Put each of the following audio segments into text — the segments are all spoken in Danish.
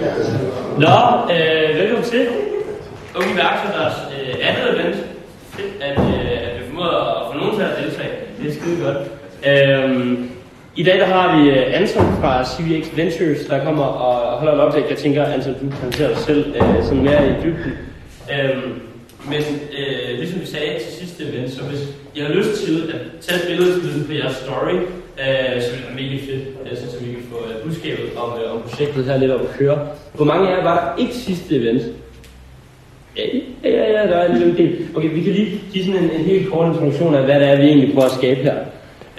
Nå, øh, velkommen til Unge Iværksætters øh, andet event. Fedt, at, øh, at vi formåede at få nogen til at deltage. Det er skide godt. Øhm, I dag der har vi øh, Anton fra CVX Ventures, der kommer og holder et oplæg. Jeg tænker, Anton, du præsenterer dig selv øh, sådan mere i dybden. Øhm, men øh, ligesom vi sagde til sidste event, så hvis I har lyst til at tage et billede på jeres story, øh, så vil mega fedt, Jeg synes, at vi kan få øh, budskabet om, øh, om projektet her lidt op at køre. Hvor mange af jer var der ikke sidste event? Ja, ja, ja, der er en lille del. Okay, vi kan lige give sådan en, en helt kort introduktion af, hvad det er, vi egentlig prøver at skabe her.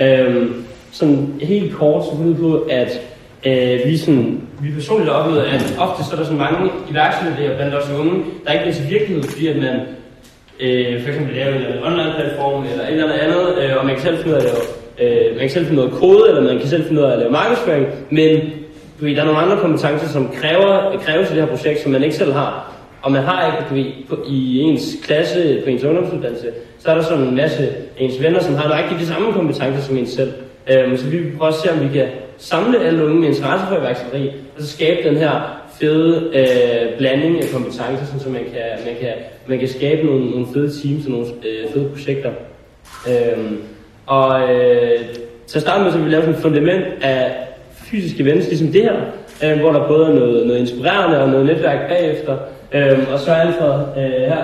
Øhm, sådan helt kort, så ud på, at øh, vi, sådan, vi personligt har oplevet, at ofte så er der sådan mange iværksættere blandt os unge, der ikke bliver til virkelighed, fordi at man øh, for eksempel laver en online platform eller et eller andet, øh, og man kan selv finde ud af at lave, øh, man kan selv finde noget kode, eller man kan selv finde ud af at lave markedsføring, men du ved, der er nogle andre kompetencer, som kræver, kræves i det her projekt, som man ikke selv har. Og man har ikke, du ved, på, i ens klasse, på ens ungdomsuddannelse, så er der sådan en masse af ens venner, som har nøjagtigt de samme kompetencer som ens selv. Øh, så vi vil prøve at se, om vi kan samle alle unge med interesse for iværksætteri, og så skabe den her fede øh, blanding af kompetencer, sådan, så man kan, man kan, man kan skabe nogle, nogle fede teams og nogle øh, fede projekter. Øh, og øh, til at starte med, så vil vi lave sådan et fundament af fysiske events, ligesom det her, øh, hvor der både er noget, noget inspirerende og noget netværk bagefter. Øh, og så er Alfred øh, her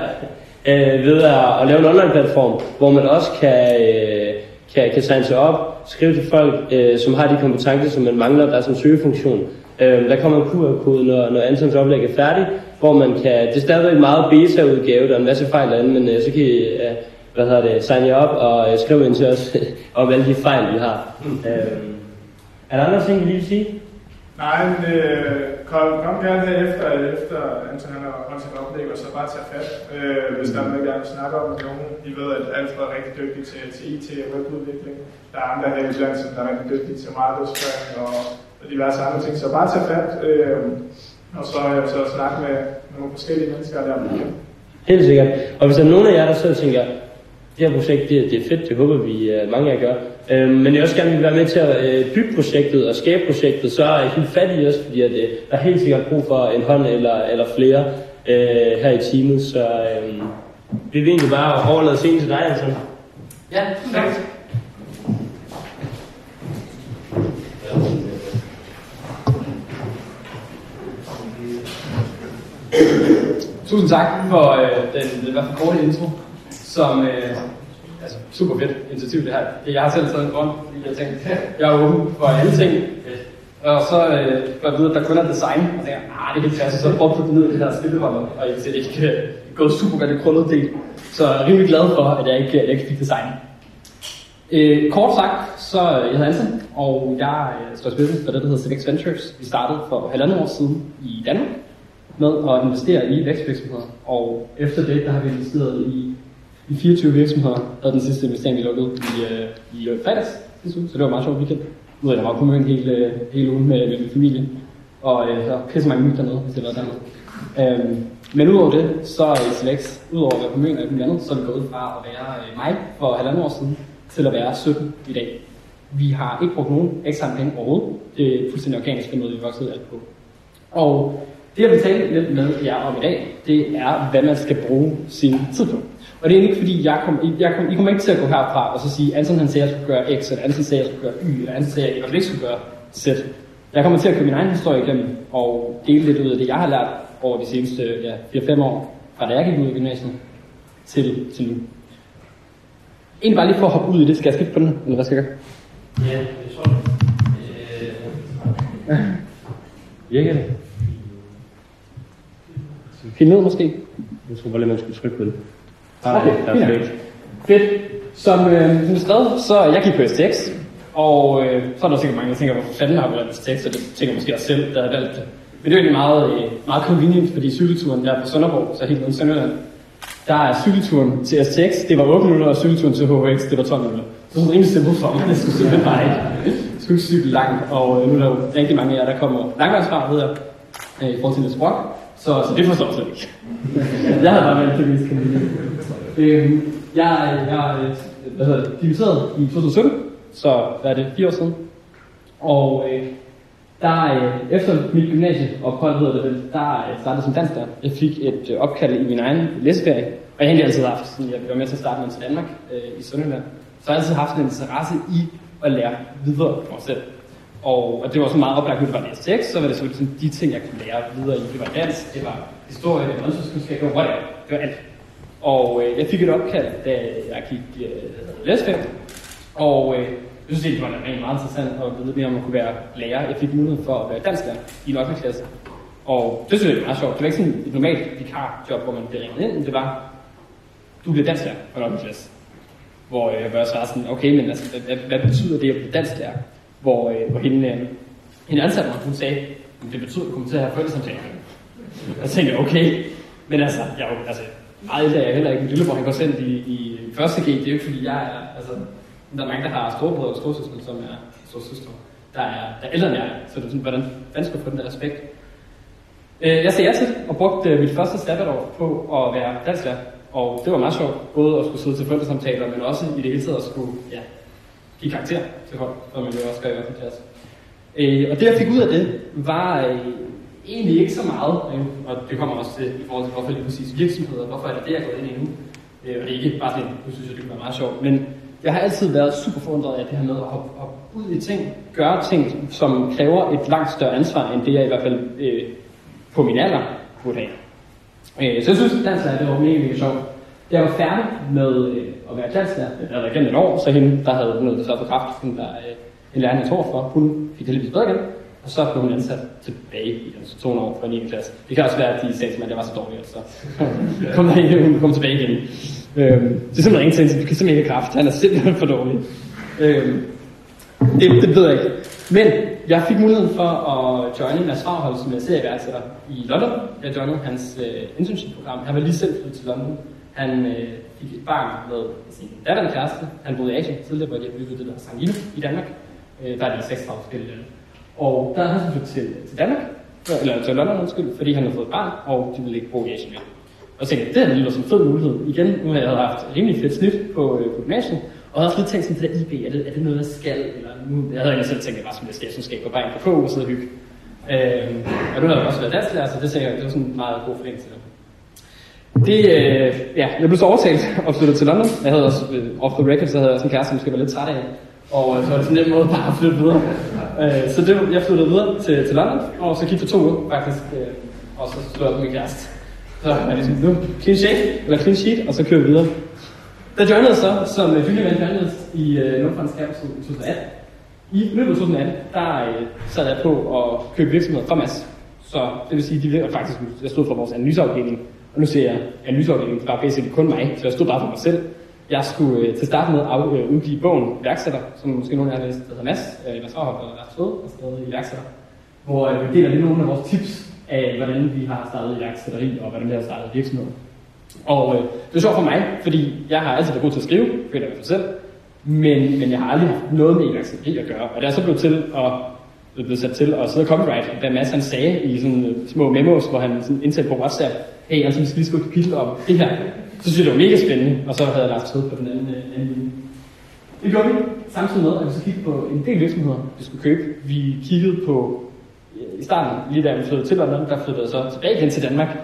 øh, ved at, at lave en online platform, hvor man også kan, øh, kan, kan tegne sig op, skrive til folk, øh, som har de kompetencer, som man mangler. Der er som søgefunktion. Øh, der kommer en QR-kode, når, når Antons oplæg er færdig, hvor man kan, det er stadigvæk meget beta-udgave, der er en masse fejl derinde, men øh, så kan I, øh, hvad hedder det, signe jer op og øh, skrive ind til os om alle de fejl, vi har. Øh, er der andre ting, vi lige vil sige? Nej, men øh, kom, kom gerne her efter, efter Anton han har holdt sit oplæg, og så bare tage fat, øh, hvis der er noget, jeg vil snakke om med nogen. I ved, at Alfred er rigtig dygtig til, til IT og webudvikling. Der er andre her i Johnson, der er rigtig dygtige til markedsføring og, og diverse andre ting. Så bare tage fat, øh, og så, så snakke med nogle forskellige mennesker der. Helt sikkert. Og hvis der er nogen af jer, der sidder og tænker, det her projekt, det, det er fedt, det håber vi uh, mange af jer gør. Uh, men jeg også gerne vil være med til at uh, bygge projektet og skabe projektet, så er I helt fat i os, fordi at, uh, der er helt sikkert brug for en hånd eller, eller flere uh, her i teamet. Så uh, vi vil egentlig bare overlade scenen til dig, altså. Ja, tak. Tusind tak for øh, den, den i hvert fald korte intro, som øh, altså, super fedt initiativ det her. Jeg har selv taget en grund, fordi jeg tænkte, jeg er åben for alle ting. Og så øh, får jeg vide, at der kun er design, og jeg ah, det kan ikke passe, så prøv at putte ned i det her stilleholder, og jeg ser det ikke øh, gået super godt i krøllet del. Så jeg er rimelig glad for, at jeg ikke, jeg ikke fik design. Øh, kort sagt, så øh, jeg hedder Anton, og jeg øh, står spidsen for det, der hedder Civics Ventures. Vi startede for halvandet år siden i Danmark med at investere i vækstvirksomheder. Og efter det, der har vi investeret i, i 24 virksomheder, og den sidste investering, vi lukkede i, øh, i øh, fredags, så det var meget sjovt weekend. Nu er jeg var på møn hele, øh, hele ugen med, med min familie, og øh, der er pisse mange myg dernede, hvis det var dernede. Øhm, men udover det, så er SLX, udover at være på møn og alt andet, så er vi gået fra at være øh, mig for halvandet år siden, til at være 17 i dag. Vi har ikke brugt nogen ekstra penge overhovedet. Det er fuldstændig organisk noget, vi voksede alt på. Og det, jeg vil tale lidt med jer om i dag, det er, hvad man skal bruge sin tid på. Og det er ikke fordi, jeg kom, jeg kom, I kommer ikke til at gå herfra og så sige, Anton han sagde, at jeg skulle gøre X, eller Anton sagde, at jeg skulle gøre Y, eller Anton sagde, at jeg ikke skulle gøre Z. Jeg kommer til at køre min egen historie igennem, og dele lidt ud af det, jeg har lært over de seneste ja, 4-5 år, fra da jeg gik ud af gymnasiet, til, til nu. Egentlig bare lige for at hoppe ud i det, skal jeg skifte på den, eller hvad skal jeg gøre? Ja, det tror jeg. Øh. Virker det? Helt ned måske? Jeg tror bare lige, man skulle trykke på det. Okay, perfekt. Fedt. Som øh, som skrevet, så jeg gik på STX, og øh, så er der sikkert mange, der tænker, hvorfor fanden har vi valgt STX, og det tænker måske også selv, der har valgt det. Men det er egentlig meget, øh, meget convenient, fordi cykelturen der på Sønderborg, så helt nede i Sønderjylland, der er cykelturen til STX, det var 8 minutter, og cykelturen til HHX, det var 12 minutter. Så det er rimelig simpelt for mig, det skulle simpelthen bare ikke. Jeg skulle ikke cykle langt, og øh, nu er der jo rigtig mange af jer, der kommer langvejsfra, ved jeg, øh, i forhold til Niels Brock. Så, så det forstår jeg slet ikke. jeg havde bare valgt det mest convenient. Øh, jeg, jeg hvad hedder det, dimitteret i 2017, så hvad er det, fire år siden. Og øh, der øh, efter mit gymnasieophold, hedder det vel, der øh, startede som dansk der. Jeg fik et øh, opkald i min egen læseferie, og jeg har egentlig altid haft, sådan, jeg var med til at starte med til Danmark øh, i Sønderjylland, så jeg har altid haft en interesse i at lære videre for mig selv. Og, og det var sådan meget oplagt, at det var en STX, så var det selvfølgelig sådan, de ting, jeg kunne lære videre i. Det var dansk, det var historie, det var åndssundskundskab, det var whatever. Det var alt. Og øh, jeg fik et opkald, da jeg gik øh, læsfem, Og øh, jeg synes det var rigtig meget interessant at vide mere om at kunne være lærer. Jeg fik mulighed for at være dansklærer i en 8. klasse. Og det synes jeg var meget sjovt. Det var ikke sådan et normalt vikarjob, hvor man bliver ringet ind. men Det var, du bliver dansklærer på en 8. klasse. Hvor øh, jeg var så sådan, okay, men altså, hvad, hvad betyder det at blive dansklærer? Hvor, øh, hvor hende, øh, hende ansatte mig, hun sagde, det betyder, at du kommer til at have forældresamtaler. Og så tænkte jeg, okay, men altså, jeg er altså, meget er jeg heller ikke. Min lillebror, han går sendt i, i første G, det er jo ikke fordi, jeg er, altså, der er mange, der har storebrødre og storsøstre, som er storsøstre, der er, der er ældre end jeg er. Så det er sådan, hvordan, fanden skal få den der respekt? Øh, jeg sagde ja til og brugte øh, mit første sabbatår på at være dansklærer. Og det var meget sjovt, både at skulle sidde til forældresamtaler, men også i det hele taget at skulle ja, give karakter til folk, som man jo også gør i offentlig klasse. Øh, og det jeg fik ud af det, var øh, egentlig ikke så meget, øh, og det kommer også til i forhold til, hvorfor lige præcis virksomheder, hvorfor er det det, jeg er gået ind i nu. Øh, og det er ikke bare sådan, nu synes jeg, det kunne være meget sjovt, men jeg har altid været super forundret af det her med at hoppe, hoppe ud i ting, gøre ting, som kræver et langt større ansvar, end det jeg i hvert fald øh, på min alder burde have. Øh, så jeg synes, at dansklærer, det var mega, mega sjovt. Da jeg var færdig med øh, at være dansklærer, eller gennem et år, så hende, der havde noget så på kraft, hun var øh, en lærer, jeg tror for, hun fik heldigvis bedre igen, og så blev hun ansat tilbage i altså to år fra 9. klasse. Det kan også være, at de sagde til mig, at jeg var så dårlig, så kom der hun kom tilbage igen. Øhm, det er simpelthen ingen ting, du kan simpelthen ikke have kraft. Han er simpelthen for dårlig. Øhm, det, det ved jeg ikke. Men jeg fik muligheden for at joine Mads Farhold, som er serieværksætter i London. Jeg joinede hans øh, internship-program. Han var lige selv flyttet til London. Han øh, fik et barn med sin daværende kæreste. Han boede i Asien tidligere, hvor de har bygget det der hedder Sangino i Danmark. Øh, der er de 36 forskellige lande. Og der havde han flyttet til, til Danmark, eller til London, undskyld, fordi han havde fået et barn, og de ville ikke bo i Asien mere. Og så tænkte jeg, det er en fed mulighed. Igen, nu har jeg haft rimelig fedt snit på, øh, på gymnasiet, og havde også lidt tænkt sådan, til det der IB, er det, er det noget, jeg skal? Eller nu, jeg havde egentlig selv tænkt, at jeg bare skulle jeg skal gå bare ind på KU og sidde og hygge. Øh, og nu havde jeg også været dansklærer, så det tænker jeg, det var sådan en meget god forlængelse til det. Øh, ja, jeg blev så overtalt og flyttede til London. Jeg havde også, øh, off the record, så havde jeg også en kæreste, som måske var lidt træt af. Og øh, så var det sådan en måde bare at flytte videre. Øh, så det, jeg flyttede videre til, til London, og så gik for to uger faktisk, øh, og så slog jeg på min kæreste. Så er det sådan, nu, clean shake, eller clean sheet, og så kører vi videre. Der joinede så som uh, Julian Van i øh, Nordfrans Campus i 2018. I løbet af 2018, der øh, sad jeg på at købe virksomheder fra Mads. Så det vil sige, de faktisk, jeg stod for vores analyseafdeling, og nu ser jeg analyseafdelingen, det var basically kun mig, så jeg stod bare for mig selv. Jeg skulle øh, til start med at øh, udgive bogen Værksætter, som måske nogen af jer har læst, der hedder Mads, øh, Mads Farholt og Lars Føde, og skrevet i Værksætter, hvor øh, vi deler lidt nogle af vores tips af, hvordan vi har startet iværksætteri, og hvordan vi har startet virksomheder. Og øh, det er sjovt for mig, fordi jeg har altid været god til at skrive, fordi jeg for selv, men, men jeg har aldrig haft noget med iværksætteri at gøre. Og det er så blevet til at blevet sat til at sidde og copyright, hvad Mads han sagde i sådan øh, små memos, hvor han sådan indtalte på WhatsApp, hey, altså vi skal lige skrive et kapitel om det her. Så synes jeg, det var mega spændende, og så havde jeg lagt Tød på den anden, øh, anden linje. Det gjorde vi samtidig med, at vi så kiggede på en del virksomheder, vi skulle købe. Vi kiggede på øh, i starten, lige da vi flyttede til London, der flyttede jeg så tilbage igen til Danmark,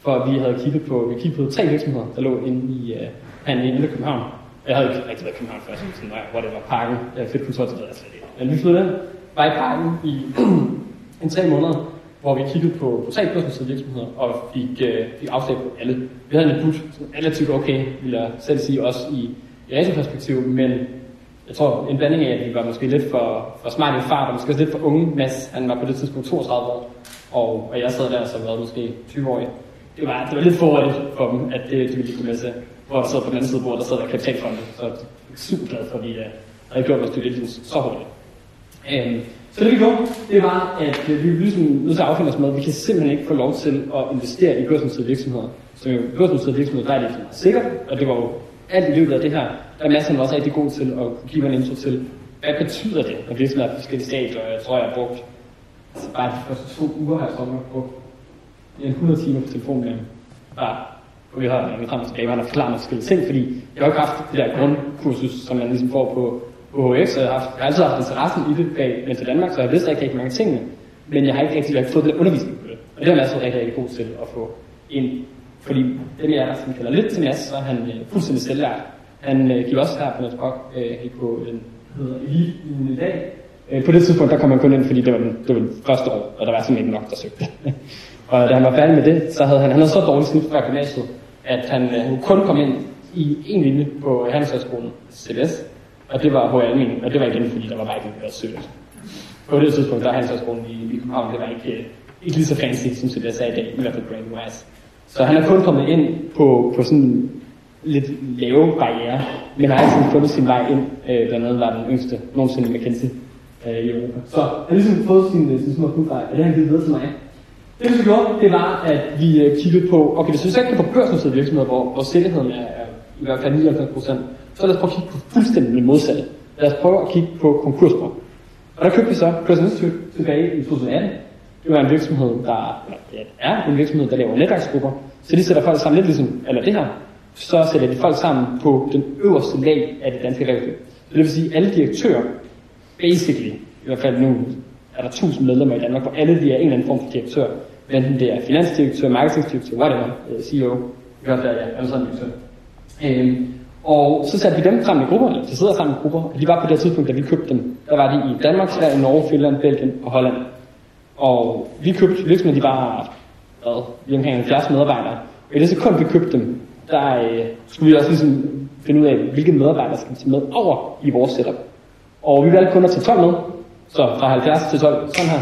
for vi havde kigget på, vi kiggede på tre virksomheder, der lå inde i øh, uh, han i Indre København. Jeg havde ikke rigtig været i København før, så sådan, hvor det var parken, jeg fedt kontor, det ved jeg slet ikke. Men vi flyttede ind, var i parken i en tre måneder, hvor vi kiggede på, på tre børsnoterede virksomheder, og fik, øh, fik afslag på alle. Vi havde en put, sådan relativt okay, vil jeg selv sige, også i, i perspektiv, men jeg tror, en blanding af, at vi var måske lidt for, for smart i fart, og måske også lidt for unge. Mads, han var på det tidspunkt 32 år, og, og jeg sad der som var måske 20 år. Det var, det var lidt forhåndt for dem, at det, det ville de kunne med sig. Hvor jeg sad på den anden side af bordet, der sad der kapitalfondet, så jeg er super glad for, at vi uh, øh, havde gjort vores due så hurtigt. Um, så det vi gjorde, det var, at øh, vi blev ligesom nødt til at affinde os med, at vi kan simpelthen ikke få lov til at investere i børsnoterede virksomheder. Så jo børsnoterede virksomheder, der er det sikkert, og det var jo alt i løbet af det her, der er masser, også rigtig god til at give mig en intro til, hvad betyder det, når virksomheder er forskellige stadier, og jeg tror, jeg har brugt, altså bare de første to uger har jeg tror, jeg har brugt en 100 timer på telefonen bare og vi har en frem og tilbage, og han har forklaret mig forskellige ting, fordi jeg har ikke haft det der grundkursus, som man ligesom får på, på HF, så jeg har, altid haft interessen i det bag men til Danmark, så jeg vidste rigtig, rigtig mange ting. men jeg har ikke rigtig fået den undervisning på det. Og det har jeg altså rigtig, rigtig god til at få ind. Fordi dem jeg som kalder lidt til Mads, så er han øh, fuldstændig selvlært. Han øh, gik også her på Niels Brock, øh, gik på øh, en hedder elite i dag. Øh, på det tidspunkt, der kom han kun ind, fordi det var den, det var den første år, og der var simpelthen ikke nok, der søgte. og da han var færdig med det, så havde han, han havde så dårligt snit fra gymnasiet, at han øh, kun kom ind i en linje på Handelshøjskolen CBS, og det var på almen, og det var igen, fordi der var bare ikke noget sødt. På det tidspunkt, der er Handelshøjskolen i, i København, det var ikke, øh, ikke lige så fancy, som CBS er i dag, i hvert fald brand wise. Så han er kun kommet ind på, på sådan lidt lave barriere, men har altid fundet sin vej ind. Øh, blandt andet var den yngste nogensinde McKinsey øh, i Europa. Så han har ligesom fået sin, øh, sin små fodfejl, og det har han givet videre til mig. Det vi gjorde, det var, at vi øh, kiggede på, okay, hvis vi så ikke på børsnoterede virksomheder, hvor, hvor sikkerheden er, er i hvert fald 99 procent, så lad os prøve at kigge på fuldstændig det modsatte. Lad os prøve at kigge på konkursbrug. Og der købte vi så Person Institute tilbage i 2018. Det var en virksomhed, der ja, er en virksomhed, der laver netværksgrupper. Så de sætter folk sammen lidt ligesom, eller det her, så sætter de folk sammen på den øverste lag af det danske erhvervsliv. Så det vil sige, at alle direktører, basically, i hvert fald nu er der tusind medlemmer i Danmark, hvor alle de er en eller anden form for direktør. Enten det er finansdirektør, marketingdirektør, whatever, øh, CEO, i hvert fald, ja, alle sådan direktør. Øhm, og så satte vi dem sammen i grupper, eller de sidder sammen i grupper, og de var på det tidspunkt, da vi købte dem. Der var de i Danmark, Sverige, Norge, Finland, Belgien og Holland. Og vi købte virksomheden, de var hvad, lige omkring 70 medarbejdere. Og i det sekund, vi købte dem, der øh, skulle vi også ligesom finde ud af, hvilke medarbejdere skal vi tage med over i vores setup. Og vi valgte kun at tage 12 med, så fra 70 til 12, sådan her.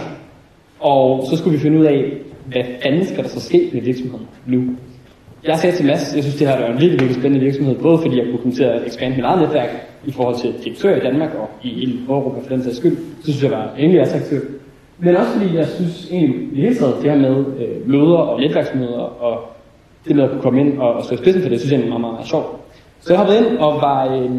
Og så skulle vi finde ud af, hvad fanden skal der så ske med virksomheden nu? Jeg sagde til Mads, jeg synes, det her er en virkelig, virkelig spændende virksomhed, både fordi jeg kunne komme til at ekspandere mit eget netværk i forhold til direktører i Danmark og i hele Europa for den sags skyld, så synes jeg var rimelig attraktivt. Men også fordi jeg synes egentlig i det hele taget, det her med øh, møder og netværksmøder og det med at kunne komme ind og, og stå i spidsen for det, synes jeg er meget, meget, meget sjovt. Så jeg hoppede ind og var øh,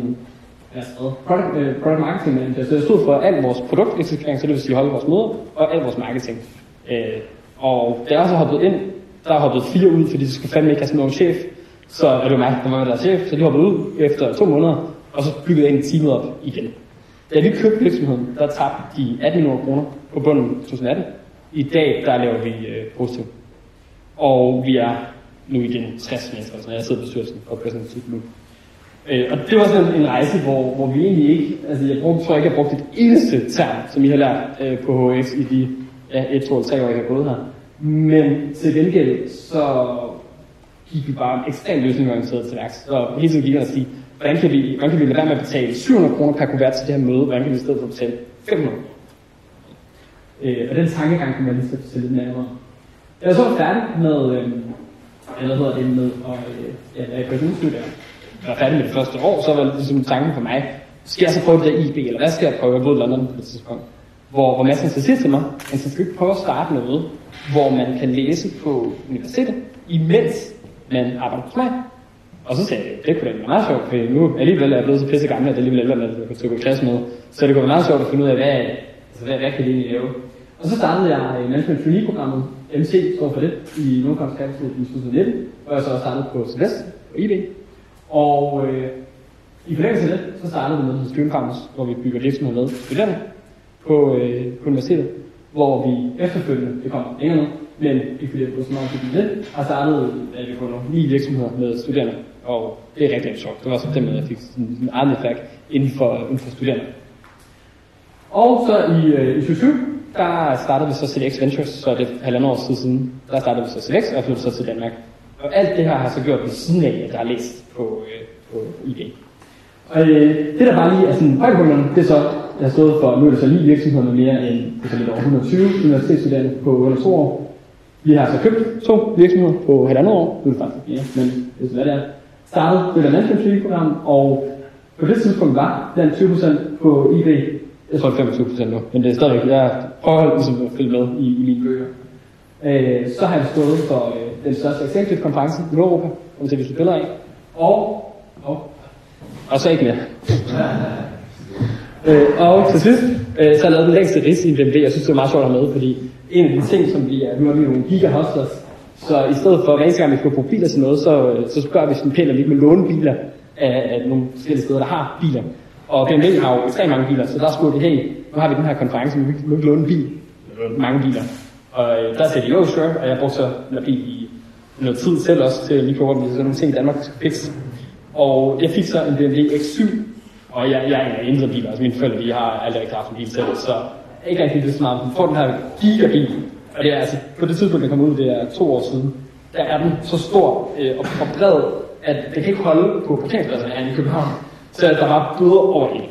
product, øh, product marketing manager, så jeg stod for al vores produkteksekvering, så det vil sige holde vores møder og al vores marketing. Øh, og da jeg også hoppede ind, der er hoppet fire ud, fordi de skulle fandme ikke have sådan nogen chef. Så er det mig, der var deres chef, så de hoppede ud efter to måneder, og så byggede jeg en teamet op igen. Da vi købte virksomheden, der tabte de 18 millioner kroner på bunden 2018. I dag, der laver vi øh, positiv. Og vi er nu igen 60 mennesker, så jeg sidder i bestyrelsen for President nu. Øh, og det var sådan en rejse, hvor, hvor vi egentlig ikke, altså jeg brugte, tror ikke, jeg brugte et eneste term, som I har lært øh, på HF i de ja, et, to eller tre år, jeg har gået her. Men til gengæld, så gik vi bare ekstremt løsningsorienteret til værks. Så hele tiden gik jeg og sige, hvordan kan vi, hvordan kan vi lade være med at betale 700 kroner per kuvert til det her møde, hvordan kan vi i stedet for betale 500 øh, Og den tankegang kan man lige sætte lidt nærmere. Jeg var så færdig med, øh, eller hedder det, med at øh, ja, jeg var færdig med det første år, så var det ligesom tanken for mig, skal jeg så prøve det der IB, eller hvad skal jeg prøve? Jeg boede i London på det tidspunkt. Hvor, hvor Madsen så siger til mig, at han skal ikke prøve at starte noget, hvor man kan læse på universitetet, imens man arbejder hos mig. Og så sagde jeg, det kunne da være meget sjovt, for nu alligevel er jeg blevet så pisse gammel, at det alligevel ældre, at jeg kunne gå klasse med. Så det kunne være meget sjovt at finde ud af, hvad, altså, hvad, hvad kan det egentlig lave. Og så startede jeg i Management Trainee-programmet, MC står for det, i Nordkoms Capital i 2019, og jeg så også startede på Celeste, på IB. Og øh, i forlængelse af det, så startede vi med Student hvor vi bygger virksomheder med studerende på, øh, på universitetet, hvor vi efterfølgende, det kommer længere nu, men vi fik det bruger så meget til det, har startet, at vi kunne nogle ni virksomheder med studerende, og det er rigtig, rigtig sjovt. Det var så den måde, jeg fik sådan en eget netværk inden for, inden for studerende. Og så i, øh, i 2020, der startede vi så CDX Ventures, så det er halvandet år siden, der startede vi så CDX, og flyttede så til Danmark. Og alt det her har så gjort ved siden af, at jeg har læst på, øh, på IB. Og øh, det der bare lige er sådan højdepunkterne, det er så, jeg har stået for, nu er det så lige virksomheder med mere end det er lidt over 120 universitetsstuderende på under to år. Vi har så købt to virksomheder på halvandet år, nu er det faktisk ja, men det er hvad det er. Startet med det management program, og på det tidspunkt var den 20% på IB jeg tror 25 procent nu, men det er stadigvæk, jeg prøver ligesom at følge med i, i mine bøger. Øh, så har jeg stået for øh, den største executive konference i Europa, om vi billeder af, og, og så ikke mere. øh, og til sidst, øh, så har jeg lavet den længste ris i BMV, jeg synes det er meget sjovt at have med, fordi en af de ting, som vi er, nu er vi nogle gigahustlers, så i stedet for hver eneste gang, vi skal på biler sådan noget, så, øh, så spørger vi sådan pænt, om vi kan låne biler af, af nogle forskellige steder, der har biler. Og BMW har jo ekstremt mange biler, så der spurgte det, hey, nu har vi den her konference, men vi kan ikke låne en bil. mange biler. Og øh, der sagde de, jo sure, og jeg brugte så en bil i noget tid selv også til lige på, at sådan nogle ting i Danmark, vi skal fikse. Og jeg fik så en BMW X7, og jeg, jeg er en indre bil, altså mine forældre, de har aldrig rigtig haft en bil selv, så ikke rigtig det så meget. Man får den her gigabil, og det er altså, på det tidspunkt, den kom ud, det er to år siden, der er den så stor øh, og, og bred, at den kan ikke holde på parkeringspladsen her i København. Så der var bøder over det.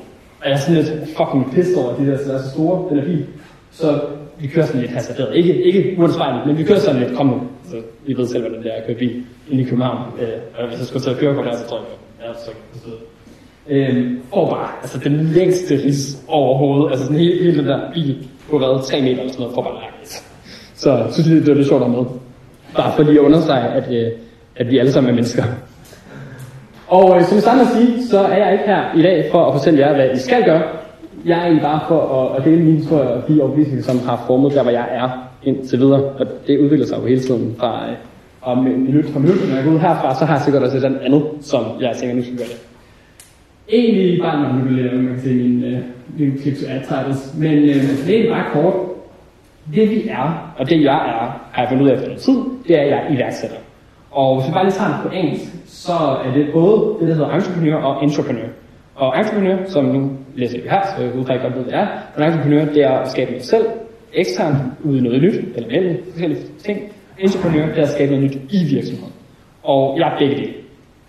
Og jeg er sådan lidt fucking pissed over, at de der så er så store, den er bil. Så vi kører sådan lidt hasarderet. Ikke, ikke uansvarligt, men vi kører sådan lidt, kom nu. Så vi ved selv, hvordan det er at køre bil ind i København. Øh, og hvis jeg skulle tage at køre på der, så tror jeg, jeg er så Øhm, og bare, altså den længste ris overhovedet, altså sådan hele, hele den der bil på hvad, 3 meter eller sådan noget, for bare langt. Så jeg synes, det, det var lidt sjovt at med. Bare for lige at understrege, at, øh, at vi alle sammen er mennesker. Og øh, som jeg starter at sige, så er jeg ikke her i dag for at fortælle jer, hvad I skal gøre. Jeg er egentlig bare for at, at dele mine historier og de overbevisninger, som har formet der, hvor jeg er indtil videre. Og det udvikler sig jo hele tiden fra, øh, om minut for minut. Når jeg går ud herfra, så har jeg sikkert også et eller andet, som jeg tænker, nu skal gøre det. Egentlig bare når vil man kan se min, øh, min clip to ad titles, men øh, det er bare kort. Det vi er, og det jeg er, har jeg fundet ud af efter noget tid, det er, at jeg er iværksætter. Og hvis vi bare lige tager det på engelsk, så er det både det, der hedder entrepreneur og entrepreneur. Og entrepreneur, som nu læser vi her, så jeg udtrækker godt ved, det er. Og entreprenør, det er at skabe noget selv, eksternt, ud i noget nyt, eller mellem forskellige ting. Entreprenør, det er at skabe noget nyt i virksomheden. Og jeg er begge dele.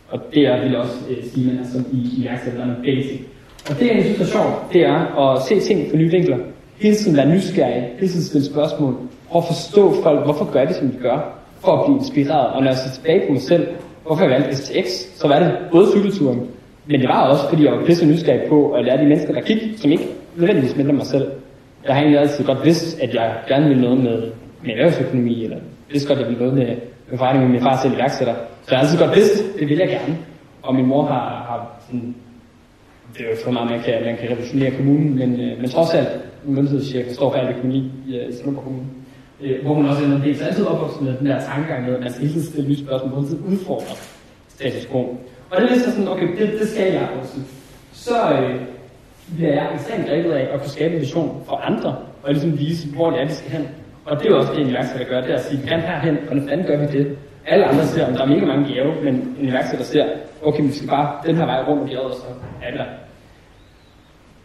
Og det er vel også øh, er som i iværksætterne begge ting. Og det, jeg synes er sjovt, det er at se ting fra nye vinkler. Hele tiden være nysgerrig, hele tiden stille spørgsmål, og forstå folk, hvorfor gør de, som de gør, for at blive inspireret. Og når jeg ser tilbage på mig selv, hvorfor jeg valgte STX, så var det både cykelturen, men det var også, fordi jeg var pisse nysgerrig på at lære de mennesker, der gik, som ikke nødvendigvis mindre mig selv. Jeg har egentlig altid godt vidst, at jeg gerne ville noget med, med erhvervsøkonomi, eller vidste godt, at jeg ville noget med, med forretning med min far selv iværksætter. Så jeg har altid godt vidst, det vil jeg gerne. Og min mor har, har sådan, det er jo for meget, man kan, man kan revolutionere kommunen, men, øh, men trods alt, myndighedschef står for al økonomi øh, i, i Svendborg Kommune. Øh, hvor hun også er en del, så altid opvokset med den der tankegang med, at man skal hele tiden stille nye spørgsmål, hele tiden udfordrer status quo. Og det er så sådan, okay, det, det skal jeg også. Så øh, bliver jeg ekstremt grebet af at få skabt en vision for andre, og ligesom vise, hvor det er, vi skal hen. Og det er jo også det, en iværksætter gør, det er at sige, vi kan herhen, og hvordan gør vi det? Alle andre ser, om der er mega mange bjerge, men en iværksætter ser, okay, vi skal bare den her vej rundt om bjerget, og så er der.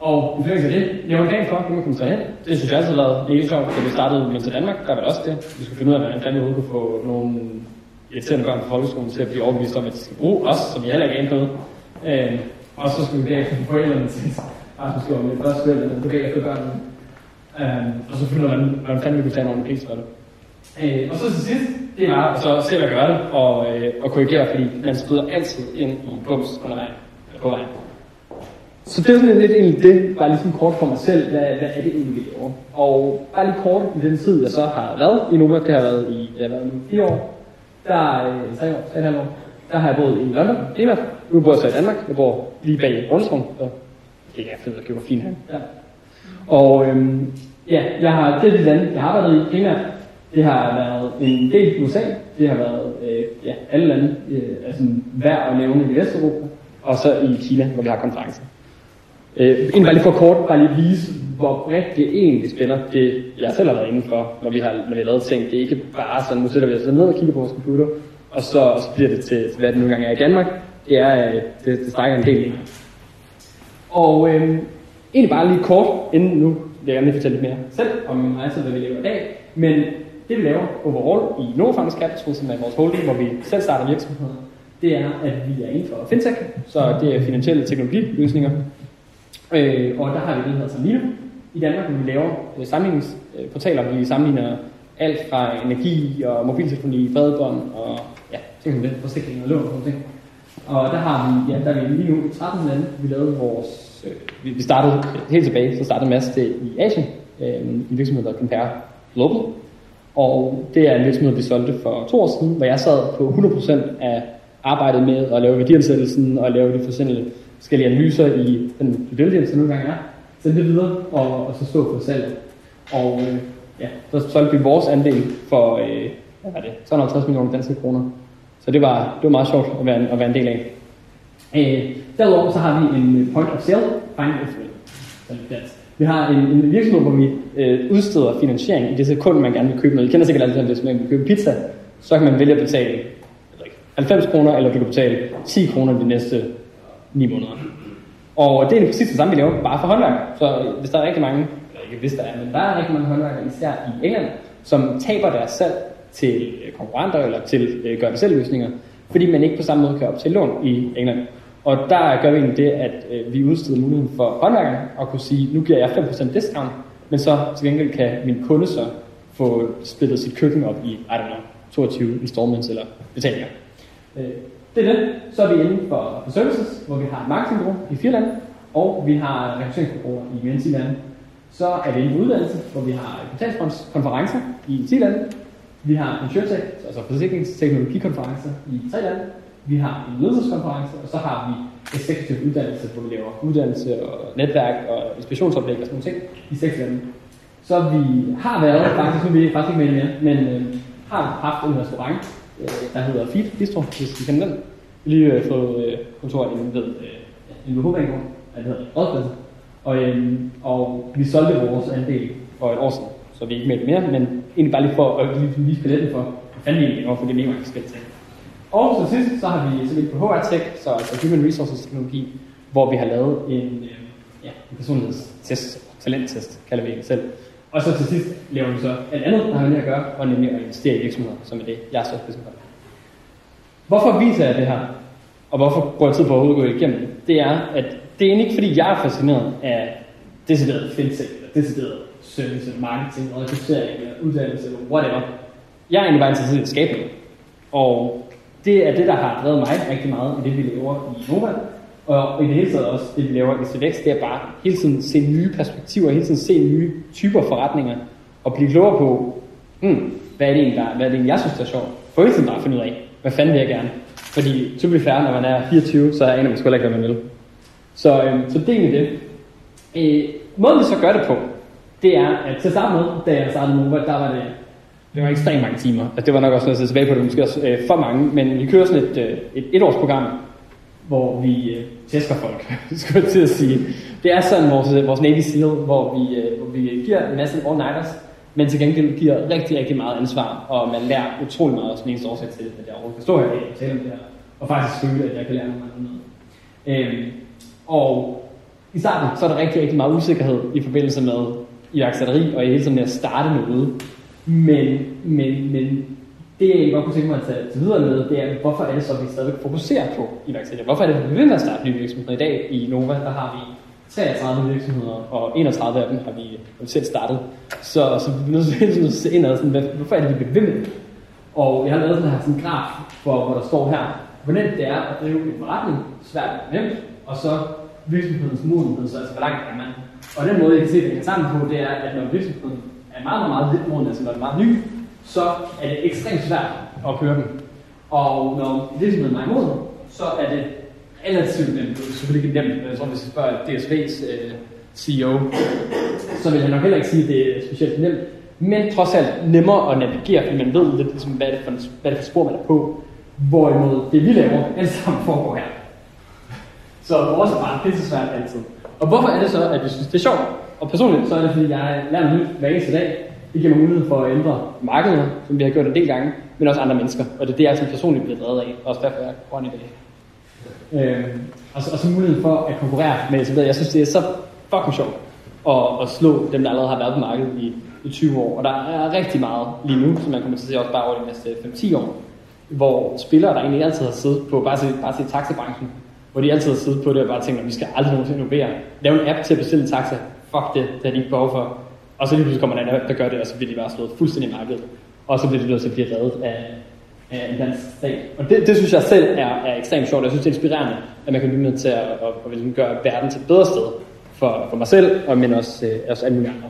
Og i forhold det, jeg var fan for, at man kunne tage hen. Det synes jeg altid har været mega sjovt, da vi startede med til Danmark, der var det også det. Vi skulle finde ud af, hvordan vi kunne få nogle irriterende børn fra folkeskolen til at blive overbevist om, at de skal bruge os, som jeg heller ikke anede. Øh, og så skulle vi derefter få forældrene til Rasmus gjorde med første forældre, der blev efter børnene. Øh, og så finder man, hvordan fanden vi kunne tage en ordentlig pris for det. Øh, og så til sidst, det var så selv at gøre det og, øh, og korrigere, fordi man støder altid ind i bums undervejs på vejen. Så det er sådan lidt egentlig det, bare lige sådan kort for mig selv, hvad, hvad er det egentlig, vi laver? Og bare lige kort i den tid, jeg så har været i Nova, det har været i, jeg har været nu fire år, der, øh, tre år, tre år, der har jeg boet i London, primært. Nu bor jeg så i Danmark, jeg bor lige bag Rundstrøm, så det er fedt at købe fint her. Ja. Og øhm, ja, jeg har det de lande, jeg har arbejdet i primært, det har været en del USA, det har været øh, ja, alle lande, øh, altså værd at nævne i Vesteuropa, og så i Kina, hvor vi har konferencer. Øh, egentlig bare lige for kort, bare lige vise, hvor bredt det egentlig spænder, det jeg selv har været inde for, når vi har, når vi har lavet ting. Det er ikke bare sådan, nu sætter vi os ned og kigger på vores computer, og så, og så bliver det til, til, hvad det nu engang er i Danmark. Det, er, øh, det, det strækker en del ind. Og øh, egentlig bare lige kort, inden nu vil jeg gerne lige fortælle lidt mere selv om min rejse, hvad vi laver i dag. Men det vi laver overall i Novofarms Capital, som er vores holding, hvor vi selv starter virksomheder, det er, at vi er inden for fintech, så det er finansielle teknologiløsninger, Øh, og der har vi det, der hedder Samino i Danmark, hvor vi laver øh, sammenligningsportaler, øh, hvor vi sammenligner alt fra energi og mobiltelefoni, bredbånd og ja, ting som det, forsikring og lån og sådan ting. Og der har vi, ja, der er vi lige nu 13 lande, vi lavede vores, øh, vi startede øh, helt tilbage, så startede Mads det i Asien, øh, en virksomhed, der Compare Global. Og det er en virksomhed, vi solgte for to år siden, hvor jeg sad på 100% af arbejdet med at lave værdiansættelsen og lave de forskellige forskellige analyser i den due som nogle gange er, sende det videre og, og så stå for salget. Og øh, ja, så solgte vi vores andel for øh, hvad er det, 250 millioner danske kroner. Så det var, det var meget sjovt at være, at være en del af. Øh, derudover så har vi en øh, point of sale, find of Vi har en, en virksomhed, hvor vi øh, udsteder finansiering i det sekund, man gerne vil købe noget. I kender sikkert altid, hvis man vil købe pizza, så kan man vælge at betale 90 kroner, eller du kan betale 10 kroner de næste ni måneder. Og det er præcis det samme, vi laver, bare for håndværk. Så hvis der er rigtig mange, eller ikke hvis der er, men der er rigtig mange håndværkere, især i England, som taber deres salg til øh, konkurrenter eller til øh, gør det selv løsninger, fordi man ikke på samme måde kan optage lån i England. Og der gør vi egentlig det, at øh, vi udsteder muligheden for håndværkerne at kunne sige, nu giver jeg 5% discount, men så til gengæld kan min kunde så få splittet sit køkken op i, I don't know, 22 installments eller betalinger. Øh, det er det. Så er vi inden for, for services, hvor vi har et marketingbureau i fire lande, og vi har rekrutteringsbureauer i mere 10 lande. Så er vi inden for uddannelse, hvor vi har konferencer i 10 lande. Vi har InsurTech, altså forsikringsteknologikonferencer i tre lande. Vi har en ledelseskonference, og så har vi executive uddannelse, hvor vi laver uddannelse og netværk og inspirationsoplæg og sådan nogle ting i seks lande. Så vi har været, faktisk nu er vi faktisk ikke med mere, men øh, har haft en restaurant, øh, der hedder Feed Bistro, hvis I kender den. Vi lige øh, fået øh, kontor i ved øh, en hovedbanegård, der hedder Rådspladsen. Og, øh, og vi solgte vores andel for et år siden, så vi er ikke med mere, men egentlig bare lige for at lige vise paletten for, hvad fanden egentlig er, for det er mega mange forskellige ting. Og så sidst, så har vi så lidt på HR Tech, så altså Human Resources Teknologi, hvor vi har lavet en, øh, ja, en personlighedstest, talenttest, kalder vi det selv. Og så til sidst laver vi så alt andet, der har med at gøre, og nemlig at investere i virksomheder, som er det, jeg er så spidsen for. Hvorfor viser jeg det her? Og hvorfor går jeg tid på at gå igennem det? Er, at det er ikke, fordi jeg er fascineret af decideret fintech, eller decideret service, marketing, rekruttering, uddannelse, eller whatever. Jeg er egentlig bare interesseret i skabe. Og det er det, der har drevet mig rigtig meget i det, vi laver i Nova. Og i det hele taget også, det vi laver i CVX, det er bare hele tiden se nye perspektiver, hele tiden se nye typer forretninger, og blive klogere på, mm, hvad er det egentlig, der, hvad er det egentlig, jeg synes, der er sjovt. For hele tiden bare at finde ud af, hvad fanden vil jeg gerne. Fordi to be fair, når man er 24, så er en af sgu ikke, hvad man vil. Så, øhm, så det er egentlig det. Øh, måden vi så gør det på, det er, at til sammen med, da jeg startede Nova, der var det det var ekstremt mange timer. Altså, det var nok også noget at tilbage på, det måske også øh, for mange, men vi kører sådan et, øh, et etårsprogram, hvor vi øh, tæsker folk, skulle jeg til at sige. Det er sådan vores, øh, vores Navy SEAL, hvor vi, øh, hvor vi giver en masse all-nighters, men til gengæld giver rigtig, rigtig meget ansvar, og man lærer utrolig meget, som eneste årsag til, at jeg overhovedet kan stå her og tale om det her, og faktisk føle, at jeg kan lære noget noget. Øhm, og i starten, så er der rigtig, rigtig meget usikkerhed i forbindelse med iværksætteri, og i hele tiden med at starte noget. Men, men, men det, jeg godt kunne tænke mig at tage til videre med, det er, hvorfor er det så, at vi stadigvæk fokuserer på iværksætteri? Hvorfor er det, at vi vil med at starte nye virksomheder? I dag i Nova, der har vi 33 virksomheder, og 31 af dem har vi, har vi selv startet. Så, så vi er nødt til at se ind og sådan, hvad, hvorfor er det, vi bliver ved med Og jeg har lavet sådan her sådan en graf, for, hvor der står her, hvor nemt det er at drive en forretning, svært og nemt, og så virksomhedens modenhed, så altså hvor langt er man. Og den måde, jeg kan se det sammen på, det er, at når virksomheden er meget, meget, meget lidt moden, altså når den er meget ny, så er det ekstremt svært at køre den. Og når virksomheden er meget moden, så er det relativt nemt. Det er selvfølgelig ikke nemt. Jeg tror, hvis vi spørger DSV's øh, CEO, så vil jeg nok heller ikke sige, at det er specielt nemt. Men trods alt nemmere at navigere, fordi man ved lidt, ligesom, hvad, det for, hvad det for spor, man er på. Hvorimod det, vi laver, alt sammen foregår her. Så vores er bare pisse svært altid. Og hvorfor er det så, at vi synes, det er sjovt? Og personligt, så er det, fordi jeg lærer noget nyt hver eneste dag. Det giver mig mulighed for at ændre markedet, som vi har gjort en del gange, men også andre mennesker. Og det er det, jeg som personligt bliver drevet af. Også derfor er jeg grøn i dag. Øh, og, så, og så muligheden for at konkurrere med så Jeg synes, det er så fucking sjovt at, at slå dem, der allerede har været på markedet i, i 20 år. Og der er rigtig meget lige nu, som man kommer til at se også bare over de næste 5-10 år, hvor spillere, der egentlig altid har siddet på, bare se, bare se taxabranchen, hvor de altid har siddet på det og bare tænkt, at vi skal aldrig nogensinde innovere. Lave en app til at bestille en taxa. Fuck det, det har de ikke behov for. Og så lige pludselig kommer der en app, der gør det, og så bliver de bare slået fuldstændig i markedet. Og så bliver de nødt til at blive reddet af, af en dansk stat. Og det, det synes jeg selv er, er ekstremt sjovt. Jeg synes, det er inspirerende, at man kan blive med til at, at, at, at gøre verden til et bedre sted for, for mig selv, og men også, øh, også alle mulige andre.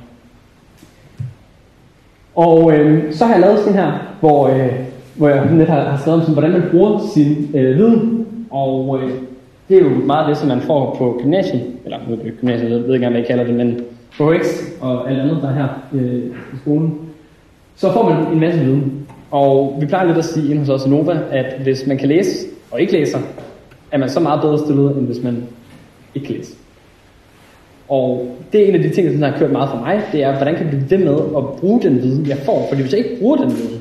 Og øh, så har jeg lavet sådan her, hvor, øh, hvor jeg net har, har skrevet om, sådan, hvordan man bruger sin øh, viden. Og øh, det er jo meget det, som man får på gymnasiet, eller på det gymnasiet, jeg ved ikke hvad jeg kalder det, men på HX og alt andet, der er her øh, i skolen, så får man en masse viden. Og vi plejer lidt at sige ind hos os i Nova, at hvis man kan læse og ikke læser, er man så meget bedre stillet, end hvis man ikke kan læse. Og det er en af de ting, der har kørt meget for mig, det er, hvordan kan jeg blive ved med at bruge den viden, jeg får. Fordi hvis jeg ikke bruger den viden,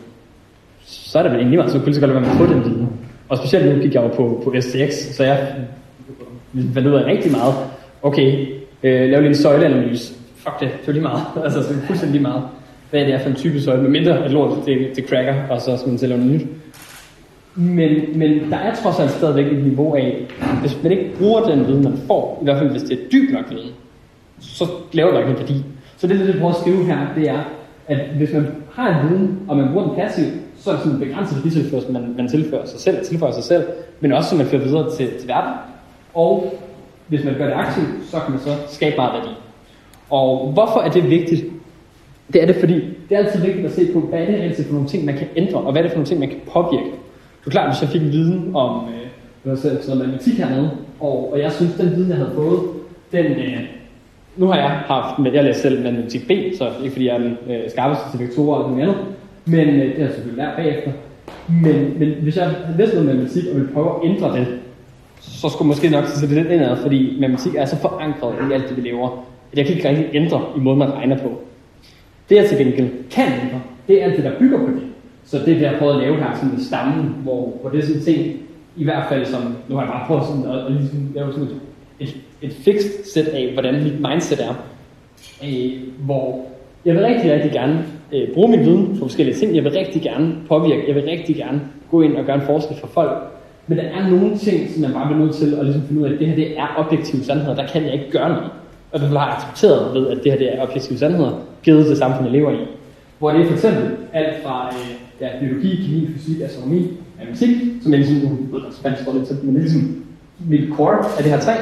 så er det vel egentlig meget, så kunne det så godt være, at man får den viden. Og specielt nu gik jeg jo på, på STX, så jeg fandt ud af rigtig meget. Okay, øh, lave lige en søjleanalyse. Fuck det, det er lige meget. altså, det er fuldstændig lige meget. Hvad det er for en type søjle, med mindre at lort det, det cracker, og så skal man til lave noget nyt. Men, men der er trods alt stadigvæk et niveau af, hvis man ikke bruger den viden, man får, i hvert fald hvis det er dyb nok viden, så laver der ikke noget værdi. Så det, det, prøver at skrive her, det er, at hvis man har en viden, og man bruger den passivt, så er det sådan en begrænset værditilførsel, man, man tilfører sig selv, tilføjer sig selv, men også så man fører videre til, til verden. Og hvis man gør det aktivt, så kan man så skabe meget værdi. Og hvorfor er det vigtigt? Det er det, fordi det er altid vigtigt at se på, hvad det er det for nogle ting, man kan ændre, og hvad er det for nogle ting, man kan påvirke. Det er klart, hvis jeg fik en viden om øh, noget, sådan noget matematik hernede, og, og jeg synes, den viden, jeg havde fået, den, øh, nu har jeg haft, men jeg læser selv matematik B, så ikke fordi jeg er den øh, skarpeste til vektorer og noget andet, men øh, det har jeg selvfølgelig lært bagefter. Men, men hvis jeg havde læst noget matematik og ville prøve at ændre det, så skulle måske nok sætte det lidt indad, fordi matematik er så forankret i alt det, vi lever, at jeg kan ikke rigtig ændre i måden, man regner på. Det jeg til gengæld kan ændre, det er alt det, der bygger på det. Så det, vi har prøvet at lave her, sådan en stamme, hvor, hvor det er sådan en ting, i hvert fald som, nu har jeg bare prøvet sådan at, at ligesom lave sådan et, et, et fixed sæt af, hvordan mit mindset er. Øh, hvor jeg vil rigtig, rigtig gerne øh, bruge min viden på forskellige ting. Jeg vil rigtig gerne påvirke. Jeg vil rigtig gerne gå ind og gøre en forskel for folk. Men der er nogle ting, som man bare bliver nødt til at ligesom finde ud af, at det her det er objektive sandheder. Der kan jeg ikke gøre noget. Og derfor har accepteret ved, at det her det er objektive sandheder, givet til samfundet, lever i. Hvor det er for eksempel alt fra øh, ja, biologi, kemi, fysik, astronomi, matematik, som er ligesom, nu ved spansk lidt til, men det er ligesom mit core af det her tre.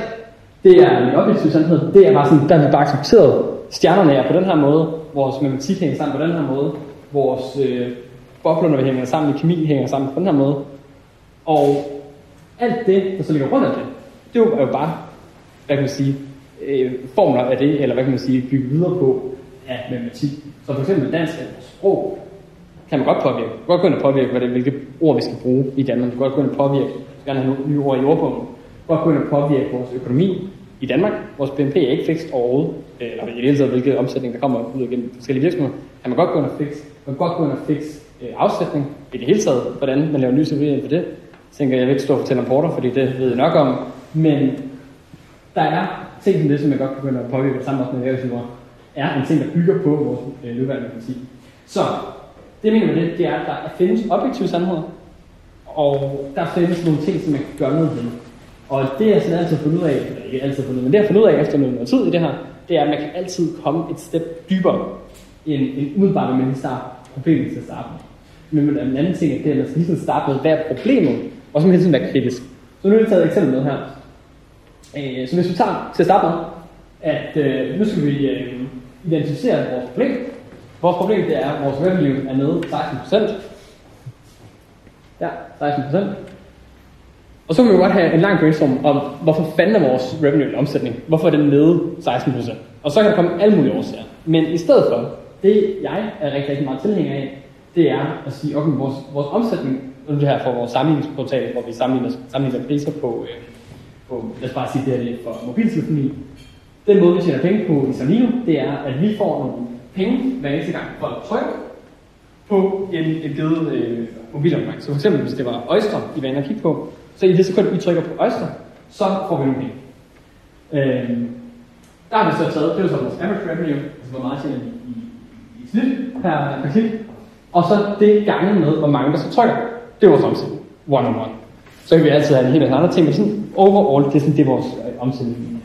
Det er min objektive sandhed. Det er bare sådan, der har bare accepteret. Stjernerne er på den her måde, vores matematik hænger sammen på den her måde, vores øh, bobler, når vi hænger sammen kemi, hænger sammen på den her måde. Og alt det, der så ligger rundt af det, det er jo bare, hvad kan man sige, øh, formler af det, eller hvad kan man sige, bygge videre på af matematik. Så for eksempel dansk er sprog, kan man godt påvirke. Man kan godt gå ind og påvirke, hvad det, hvilke ord vi skal bruge i Danmark. Man kan godt gå ind og påvirke, vi skal gerne have nye ord i ordbogen. Man kan godt gå ind og påvirke vores økonomi i Danmark. Vores BNP er ikke fikst overhovedet, øh, eller i det hele taget, hvilke omsætning der kommer ud gennem forskellige virksomheder. Kan man godt gå ind og fikse. Man kan godt gå ind og fikse øh, afsætning i det hele taget, hvordan man laver nye teorier for det. Jeg tænker, jeg vil ikke stå og fortælle om porter, fordi det ved jeg nok om. Men der er ting som det, som jeg godt kan begynde at påvirke sammen med erhvervsniveauer, er en ting, der bygger på vores øh, nuværende matematik. Så det jeg mener med det, det er, at der findes objektive sandheder, og der findes nogle ting, som man kan gøre noget ved. Og det jeg sådan altid har fundet ud af, eller ikke altid fundet men det jeg har fundet ud af efter noget tid i det her, det er, at man kan altid komme et step dybere end, end umiddelbart, når man starter problemet til at starte med. Men en anden ting er, det er, at man skal ligesom starte med, hvad er problemet, og så må hele tiden være kritisk. Så nu har jeg taget et eksempel med her. Øh, så hvis vi tager til at starte med, at øh, nu skal vi øh, identificere vores problem. Vores problem det er, at vores revenue er nede 16%. Ja, 16%. Og så kan vi jo godt have en lang brainstorm om, hvorfor fanden er vores revenue omsætning? Hvorfor er den nede 16%? Og så kan der komme alle mulige årsager. Men i stedet for, det jeg er rigtig, rigtig meget tilhænger af, det er at sige, okay, vores, vores omsætning, nu det her for vores sammenligningsportal, hvor vi sammenligner, sammenligner priser på, øh, på, lad os bare sige, det her det for mobiltelefoni. Den måde, vi tjener penge på i Samino, det er, at vi får nogle penge hver eneste gang folk trykker på en, en givet øh, mobilabonnement. Så for eksempel, hvis det var Oyster, I var inde og kigge på, så i det sekund, I trykker på Oyster, så får vi nogle penge. Øh, der har vi så taget, det er så vores average revenue, altså hvor meget tjener vi i, i, i snit per, per klik, og så det gange med, hvor mange der så trykker. Det var sådan set one on one. Så kan vi altid have en hel masse andre ting, men sådan overall, det er sådan, det er vores øh, omsætning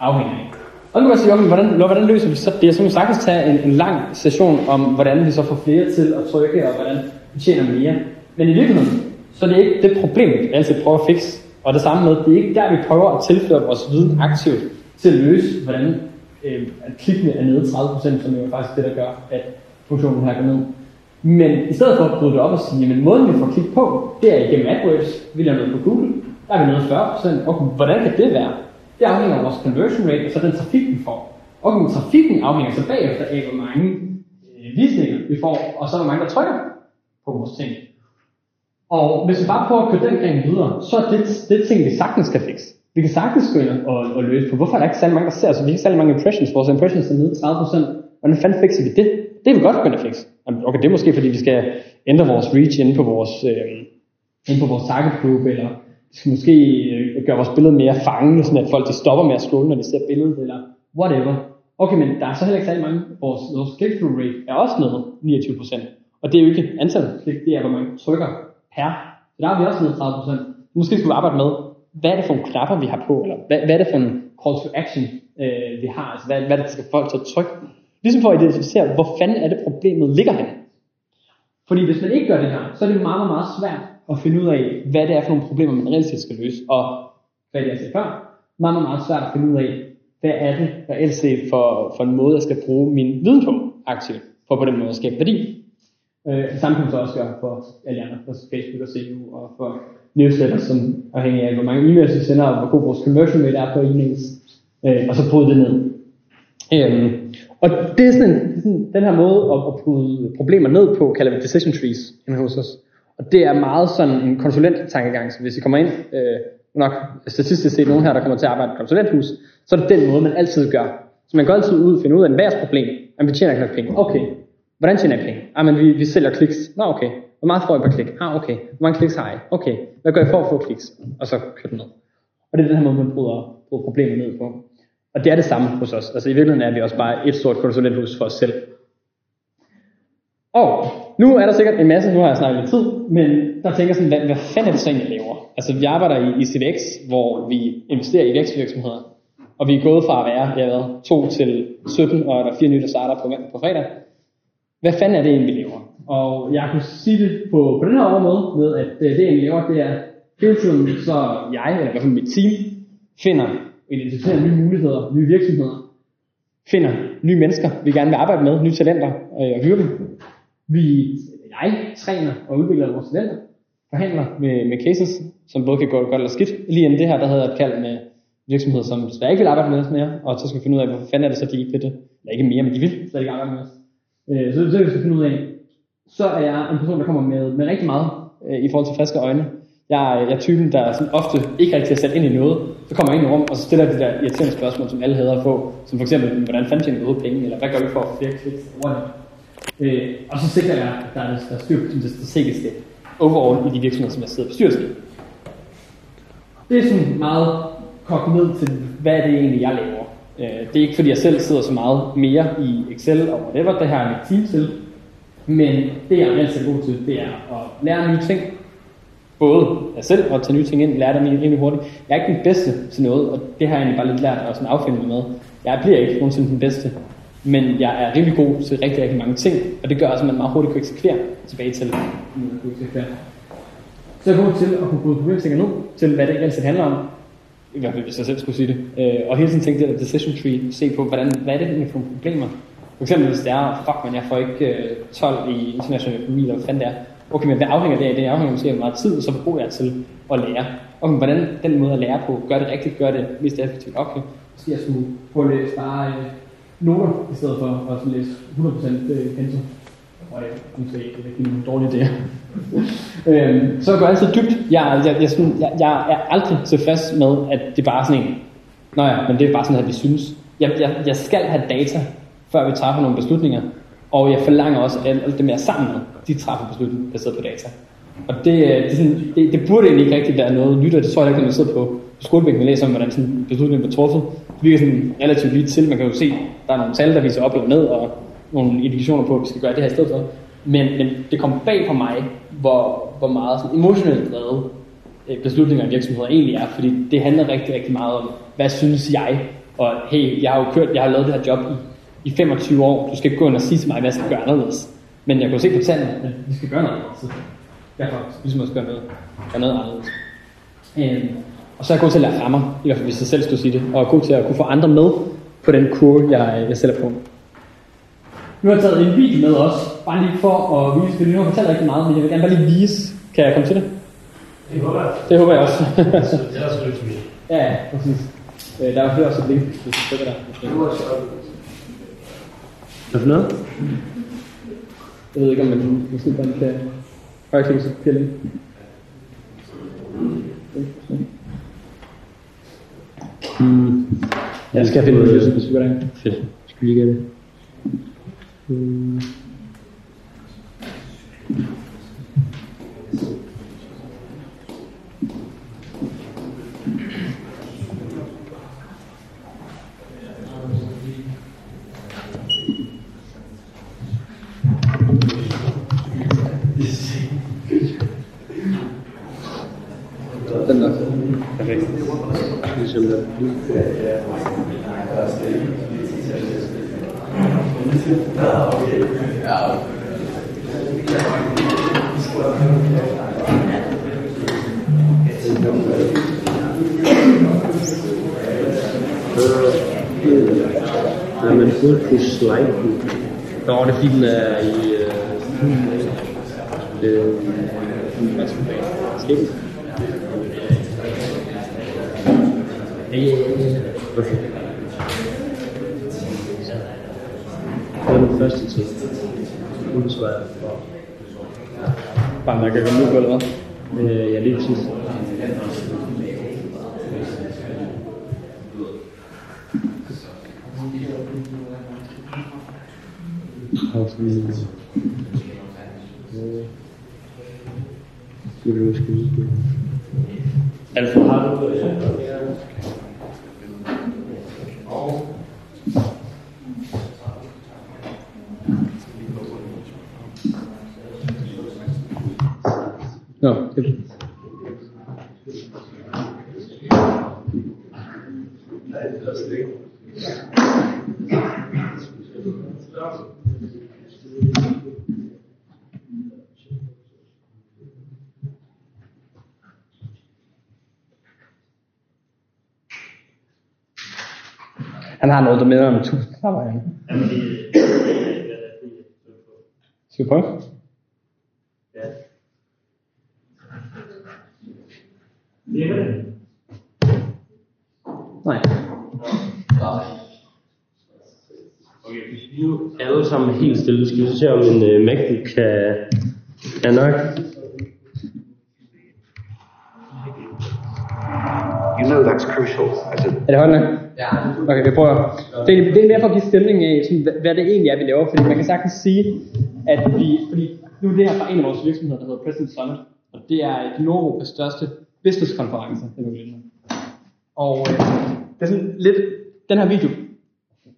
afhænger af. Og nu kan jeg sige, okay, hvordan, hvordan løser vi så det? Så kan vi sagtens tage en, en lang session om, hvordan vi så får flere til at trykke, og hvordan vi tjener mere. Men i virkeligheden, så er det ikke det problem, vi altid prøver at fikse. Og det samme med, det er ikke der, vi prøver at tilføre vores viden aktivt til at løse, hvordan øh, at klikkene er nede 30%, som er jo faktisk det, der gør, at funktionen her går ned. Men i stedet for at bryde det op og sige, at måden vi får klik på, det er igennem AdWords. Vi laver noget på Google. Der er vi nede 40 procent. Okay, hvordan kan det være? Det afhænger af vores conversion rate, og så den trafik, vi får. Og okay, trafikken afhænger så bagefter af, hvor mange øh, visninger vi får, og så hvor mange, der trykker på vores ting. Og hvis vi bare prøver at køre den gren videre, så er det, det ting, vi sagtens kan fikse. vi kan sagtens gå ind og, og løse på, hvorfor er der ikke særlig mange, der ser os? Vi har ikke særlig mange impressions. Vores impressions er nede 30%. Hvordan fanden fikser vi det? Det er vi godt begyndt at fikse. Jamen, Okay, det er måske fordi, vi skal ændre vores reach inde på vores, øh, inde på vores target group, eller vi skal måske øh, gøre vores billede mere fangende, sådan at folk de stopper med at scrolle, når de ser billedet, eller whatever. Okay, men der er så heller ikke særlig mange. Vores, vores click-through rate er også nede 29%. Og det er jo ikke antal klik, det er, hvor man trykker per. Så der er vi også nede 30%. Måske skulle vi arbejde med, hvad er det for nogle knapper, vi har på, eller hvad, hvad er det for en call to action, øh, vi har, altså hvad, hvad er det, der skal folk til at trykke. Ligesom for at identificere, hvor fanden er det problemet ligger hen. Fordi hvis man ikke gør det her, så er det meget, meget, svært at finde ud af, hvad det er for nogle problemer, man reelt set skal løse. Og hvad det jeg sagde før, meget, meget, meget svært at finde ud af, hvad er det reelt set for, for en måde, jeg skal bruge min viden på aktivt, for på den måde at skabe værdi. Øh, samme kan man så også gøre for alle andre, for Facebook og CU og for newsletters, som afhængig af, hvor mange e-mails vi sender, og hvor god vores conversion rate er på e-mails, øh, og så bryde det ned. Øh, og det er sådan, en, sådan den her måde at, at putte problemer ned på, kalder vi decision trees inde hos os. Og det er meget sådan en konsulent-tankegang, så hvis I kommer ind, øh, nok statistisk set nogen her, der kommer til at arbejde i et konsulenthus, så er det den måde, man altid gør. Så man går altid ud og finder ud af, hvad er problem? Jamen, vi tjener ikke nok penge. Okay. Hvordan tjener I penge? Jamen, vi, vi sælger kliks. Nå, okay. Hvor meget får I per klik? Ah, okay. Hvor mange kliks har I? Okay. Hvad gør I for at få kliks? Og så kører det ned. Og det er den her måde, man bryder, bryder problemer ned på. Og det er det samme hos os. Altså i virkeligheden er vi også bare et stort konsulenthus for os selv. Og nu er der sikkert en masse, nu har jeg snakket lidt tid, men der tænker sådan, hvad, hvad fanden er det så egentlig, jeg laver? Altså vi arbejder i, i CVX, hvor vi investerer i vækstvirksomheder, og vi er gået fra at være, jeg ved, 2 til 17, og der er fire nye, der starter på, på fredag. Hvad fanden er det egentlig, vi laver? Og jeg kunne sige det på, på den her måde med, at øh, det, jeg laver, det er hele tiden, så jeg, eller i hvert fald mit team, finder identificerer nye muligheder, nye virksomheder, finder nye mennesker, vi gerne vil arbejde med, nye talenter øh, og hyre dem. Vi, jeg træner og udvikler vores talenter, forhandler med, med cases, som både kan gå godt eller skidt. Lige inden det her, der havde jeg et kald med virksomheder, som desværre ikke vil arbejde med os mere, og så skal vi finde ud af, hvor fanden er det så, de ikke vil det. Eller ikke mere, men de vil slet ikke arbejde med os. Øh, så det er det, vi skal finde ud af. Så er jeg en person, der kommer med, med rigtig meget øh, i forhold til friske øjne. Jeg, jeg er typen, der sådan ofte ikke rigtig er sat ind i noget. Så kommer jeg ind i rum, og så stiller de der irriterende spørgsmål, som alle hader at få. Som for eksempel, hvordan fanden jeg noget penge? Eller hvad gør vi for at få flere kliks? Øh, og så sikrer jeg, at der er, der er styr på det strategiske overall i de virksomheder, som jeg sidder i bestyrelsen i. Det er sådan meget kogt ned til, hvad det egentlig, jeg laver. Øh, det er ikke fordi, jeg selv sidder så meget mere i Excel og whatever, det har jeg mit team til. Men det, jeg er altid god til, det er at lære nye ting. Både jeg selv og tage nye ting ind, lære dem rimelig hurtigt. Jeg er ikke den bedste til noget, og det har jeg egentlig bare lidt lært at sådan affinde mig med. Jeg bliver ikke nogensinde den bedste, men jeg er rimelig god til rigtig, rigtig mange ting, og det gør også, at man meget hurtigt kan eksekvere tilbage til, nu eksekvere. Så jeg er god til at kunne bryde problemstillinger ned til, hvad det egentlig handler om. I hvert fald, hvis jeg selv skulle sige det. Øh, og hele tiden tænke det der decision tree, se på, hvordan, hvad er det egentlig for nogle problemer. For eksempel hvis det er, fuck man, jeg får ikke øh, 12 i international økonomi, eller hvad fanden det er. Okay, men hvad afhænger det af? Det afhænger måske af meget tid, og så god jeg er til at lære. Okay, hvordan den måde at lære på, gør det rigtigt, gør det mest effektivt. Okay, så jeg skulle prøve at læse bare øh, noter, i stedet for at læse 100% øh, pensum. Og det er måske ikke rigtig nogle dårlige idéer. øhm, så jeg går altid dybt. Jeg, jeg, jeg, jeg, jeg er aldrig tilfreds med, at det bare er sådan en, Nå ja, men det er bare sådan, at vi synes. Jeg, jeg, jeg skal have data, før vi træffer nogle beslutninger. Og jeg forlanger også, alt det dem, sammen med, de træffer beslutninger baseret på data. Og det, øh, det, sådan, det, det burde egentlig ikke rigtig være noget nyt, og det tror jeg ikke, når man sidder på, skolebænken og læser om, hvordan sådan beslutningen blev truffet. Det virker sådan relativt lige til. Man kan jo se, der er nogle tal, der viser op og ned, og nogle indikationer på, at vi skal gøre det her i stedet for. Men, men det kom bag på mig, hvor, hvor meget sådan emotionelt drevet øh, beslutninger i virksomheder egentlig er, fordi det handler rigtig, rigtig meget om, hvad synes jeg, og hey, jeg har jo kørt, jeg har lavet det her job i, i 25 år, du skal ikke gå ind og sige til mig, hvad jeg skal gøre anderledes. Men jeg kan jo se på tallene, at vi skal gøre noget anderledes. Derfor ligesom også gøre noget, gøre noget anderledes. Øhm, og så er jeg god til at lære fra mig, i hvert fald hvis jeg selv skulle sige det, og er god til at kunne få andre med på den kurve, jeg, jeg selv er på. Nu har jeg taget en video med også, bare lige for at vise, fordi nu har jeg fortalt rigtig meget, men jeg vil gerne bare lige vise, kan jeg komme til det? Det håber jeg. Det håber jeg også. Så det er også ja, ja, præcis. Øh, der er jo også et link, hvis du trykker der. Det var sjovt. Hvad for noget? Jeg ved ikke, om man måske bare kan bliver link. Jeg skal finde noget, hvis du gør det. Fedt. Skal vi lige gøre det? Mm. Den der. Perfekt. Ligesom der. Nej, man burde kunne slide den. Nå, det er fordi, den er i... Øh, øh, skæbne. Ja, ja, ja, ja. Okay. Det var den første tid. Nu for. Bare man kan komme ud på, eller hvad? Øh, ja, lige præcis. Og sådan... Øh, Skulle du måske lige... Alfred, har du... Øh, Nå, det Han har noget, der minder om tusind knapper, han. jamen, det, det, det, Skal vi prøve? Ja. Nej. Okay. Hvis vi nu alle sammen helt stille, skal vi se om en uh, MacBook kan... Er nok? You know that's crucial as a Er det nok? Ja. Okay, vi prøver. Det, er- det er mere for at give stemning af, sådan, hvad, hvad det egentlig er, vi laver. Fordi man kan sagtens sige, at vi... Fordi nu er det her fra en af vores virksomheder, der hedder President Summit. Og det er et Nordeuropas største businesskonference. Det er nu lidt. Og øh, det er sådan lidt... Den her video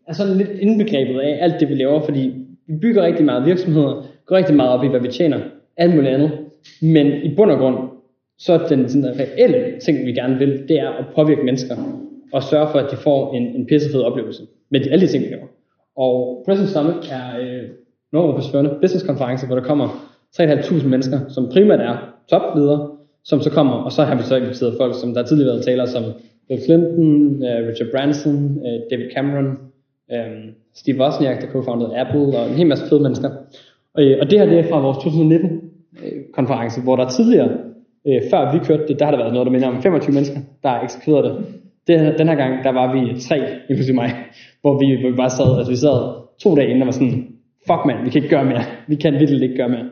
er sådan lidt indbegrebet af alt det, vi laver. Fordi vi bygger rigtig meget virksomheder, går rigtig meget op i, hvad vi tjener, alt muligt andet. Men i bund og grund, så er den sådan, reelle ting, vi gerne vil, det er at påvirke mennesker og sørge for, at de får en, en pissefed oplevelse med de, alle de ting, vi laver. Og President Summit er øh, Nordeuropas førende businesskonference, hvor der kommer 3.500 mennesker, som primært er topledere, som så kommer, og så har vi så inviteret folk, som der har tidligere været talere som Bill Clinton, øh, Richard Branson, øh, David Cameron, øh, Steve Wozniak, der co-founded Apple, og en hel masse fede mennesker. Og, øh, og det her det er fra vores 2019-konference, øh, hvor der tidligere, øh, før vi kørte det, der har der været noget, der minder om 25 mennesker, der har eksekveret det. det. Den her gang, der var vi tre, inklusive mig, hvor vi, hvor vi bare sad, altså vi sad to dage inden og var sådan, fuck man, vi kan ikke gøre mere. Vi kan virkelig ikke gøre mere.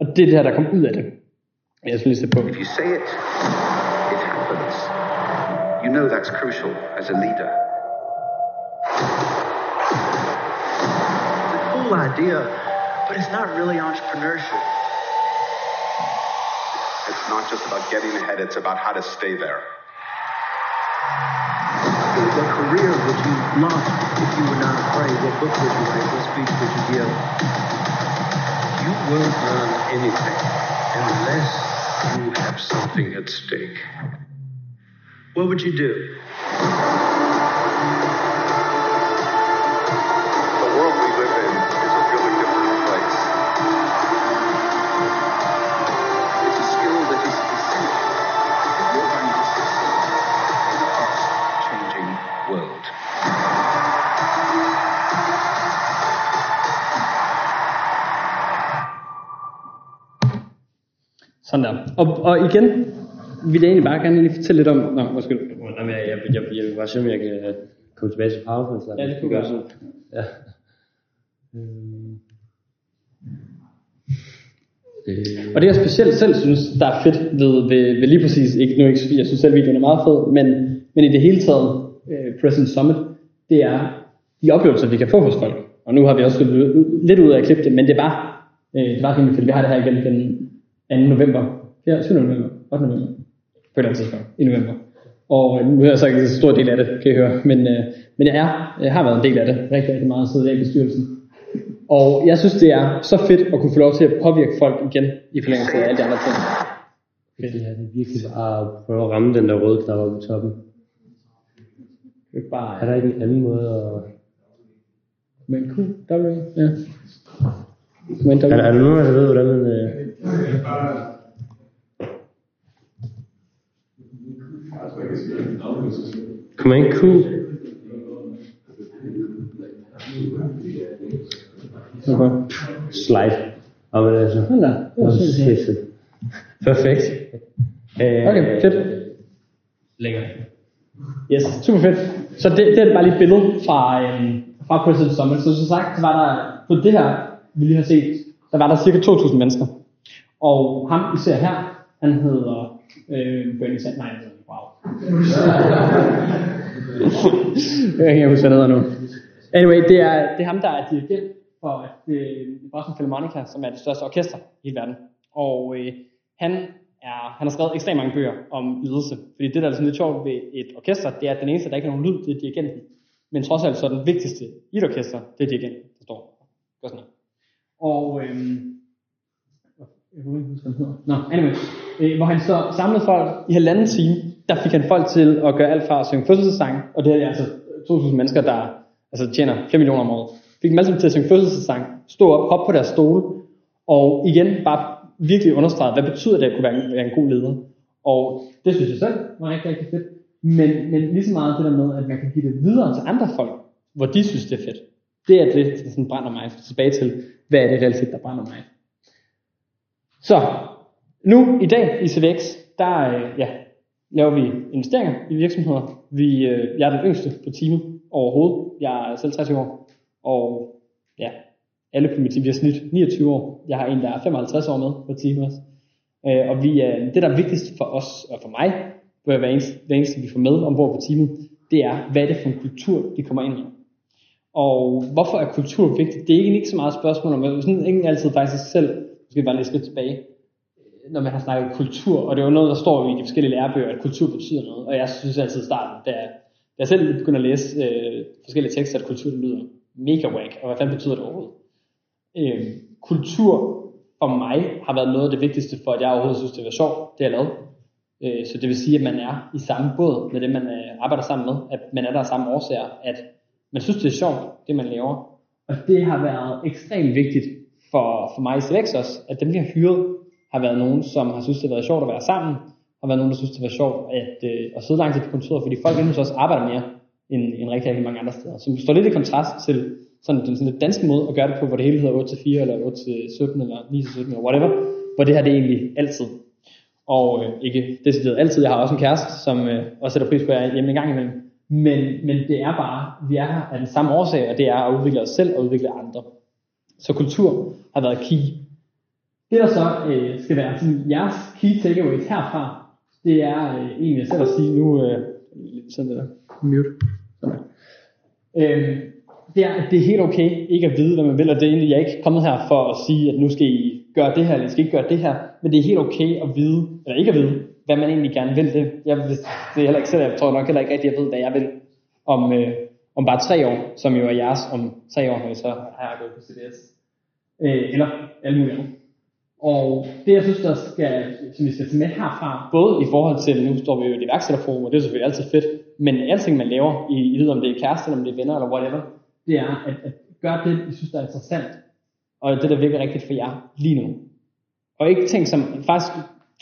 Og det er det her, der kom ud af det. Jeg skal lige sætte på. If you say it, it happens. You know that's crucial as a leader. the cool idea, but it's not really entrepreneurship. It's not just about getting ahead, it's about how to stay there. What career would you launch if you were not afraid? What book would you write? What speech would you give? You won't learn anything unless you have something at stake. What would you do? Sådan der. Og, og igen, vil jeg egentlig bare gerne lige fortælle lidt om... Nå, undskyld. Jamen, jeg, jeg, jeg, jeg vil bare se, om jeg kan komme tilbage til PowerPoint. Så Ja, det kunne gøre sådan. Ja. Øhm. Øh, Og det jeg specielt selv synes, der er fedt ved, ved, ved lige præcis, ikke, nu er ikke Sofie, jeg synes selv videoen er meget fed, men, men i det hele taget, øh, President Summit, det er de oplevelser, vi kan få hos folk. Og nu har vi også lidt ud af at klippe det, men det var, øh, det var rimelig fedt. Vi har det her igen den 2. november, ja, 7. november, 8. november, på et eller andet tidspunkt i november. Og øh, nu har jeg sagt en stor del af det, kan I høre, men, øh, men jeg, er, jeg har været en del af det rigtig, rigtig meget, siddet i bestyrelsen. Og jeg synes, det er så fedt at kunne få lov til at påvirke folk igen i forlængelse af alle de andre ting. Det er det virkelig bare at prøve at ramme den der røde knap oppe i toppen. Det er bare Er der ikke en anden måde at... med en Q, W, ja. Med en Er, W. der- er der nogen, der ved, hvordan man... Øh... Kommer ikke Q? Okay. Slide. Og hvad er det så? Sådan der. Det var sindssygt. Fedt. Perfekt. Øh, Okay, fedt. Længere. Yes, super fedt. Så det, det er bare lige et billede fra, øhm, fra President Summit. Så som sagt, så var der på det her, vi lige har set, der var der cirka 2.000 mennesker. Og ham, I ser her, han hedder øh, Bernie Sanders. Nej, han wow. jeg kan ikke huske, hvad han hedder nu. Anyway, det er, det er ham, der er dirigent for øh, Boston Philharmonica, som er det største orkester i hele verden. Og øh, han, er, han har skrevet ekstremt mange bøger om ledelse. Fordi det, der er sådan lidt sjovt ved et orkester, det er, at den eneste, der ikke har nogen lyd, det er dirigenten. Men trods alt så er den vigtigste i et orkester, det er dirigenten, der står. Gør sådan her. Og øhm, jeg kan ikke huske, hvad han hedder. Nå, anyway. Øh, hvor han så samlede folk i halvanden time, der fik han folk til at gøre alt fra at synge fødselsdagssang, og det er altså 2.000 mennesker, der altså, tjener 5 millioner om året. Fik dem alle sammen til at synge fødselsdagssang, stå op, hoppe på deres stole, og igen bare virkelig understrege, hvad betyder det at kunne være en, være en god leder. Og det synes jeg selv var rigtig, rigtig fedt. Men, men lige så meget det der med, at man kan give det videre til andre folk, hvor de synes, det er fedt. Det er det, der sådan brænder mig tilbage til, hvad er det realitet, der brænder mig. Så, nu i dag i CVX, der øh, ja, laver vi investeringer i virksomheder. Vi, øh, jeg er den yngste på teamet overhovedet. Jeg er selv 30 år. Og ja, alle på mit team, vi har snit 29 år. Jeg har en, der er 55 år med på teamet også. Øh, og vi, øh, det, der er vigtigst for os og for mig, hver eneste, hver eneste vi får med ombord på teamet, det er, hvad er det for en kultur, de kommer ind i. Og hvorfor er kultur vigtigt? Det er egentlig ikke så meget et spørgsmål om, sådan ingen altid faktisk selv, måske bare lige skridt tilbage, når man har snakket kultur, og det er jo noget, der står i de forskellige lærebøger, at kultur betyder noget, og jeg synes altid i starten, da jeg, da jeg selv begyndte at læse øh, forskellige tekster, at kultur det lyder mega whack, og hvad fanden betyder det overhovedet? Øh, kultur for mig har været noget af det vigtigste for, at jeg overhovedet synes, det var sjovt, det jeg lavede. Øh, så det vil sige, at man er i samme båd med det, man øh, arbejder sammen med, at man er der af samme årsager, at man synes, det er sjovt, det man laver. Og det har været ekstremt vigtigt for, for mig i CVX også, at dem vi har hyret, har været nogen, som har synes, det har været sjovt at være sammen, og været nogen, der synes, det var sjovt at, øh, at sidde lang tid på kontoret, fordi folk inde også os arbejder mere end, end rigtig, rigtig mange andre steder. Som står lidt i kontrast til sådan den sådan lidt danske måde at gøre det på, hvor det hele hedder 8 til 4, eller 8 til 17, eller 9-17, eller whatever, hvor det her det er egentlig altid. Og øh, ikke decideret altid. Jeg har også en kæreste, som øh, også sætter pris på, at jeg er hjemme en gang imellem. Men, men det er bare, vi er her af den samme årsag, og det er at udvikle os selv og udvikle andre. Så kultur har været key. Det der så øh, skal være sådan, jeres key takeaways herfra, det er øh, egentlig selv at sige nu, øh, sådan det der, mute. Sådan. Øh, det er, at det er helt okay ikke at vide, hvad man vil, og det er egentlig, jeg er ikke kommet her for at sige, at nu skal I gøre det her, eller I skal ikke gøre det her, men det er helt okay at vide, eller ikke at vide, hvad man egentlig gerne vil. Det, jeg, det er heller ikke selv, jeg tror nok heller ikke rigtig, at jeg ved, hvad jeg vil om, øh, om bare tre år, som jo er jeres om tre år, når I så har gået på CDS. Øh, eller alle mulige andre. Og det, jeg synes, der skal, som vi skal tage med herfra, både i forhold til, nu står vi jo i et iværksætterforum, og det er selvfølgelig altid fedt, men alting, man laver, i, i ved, om det er kæreste, eller om det er venner, eller whatever, det er at, at gøre det, I synes, der er interessant, og det, der virker rigtigt for jer lige nu. Og ikke tænk som, faktisk,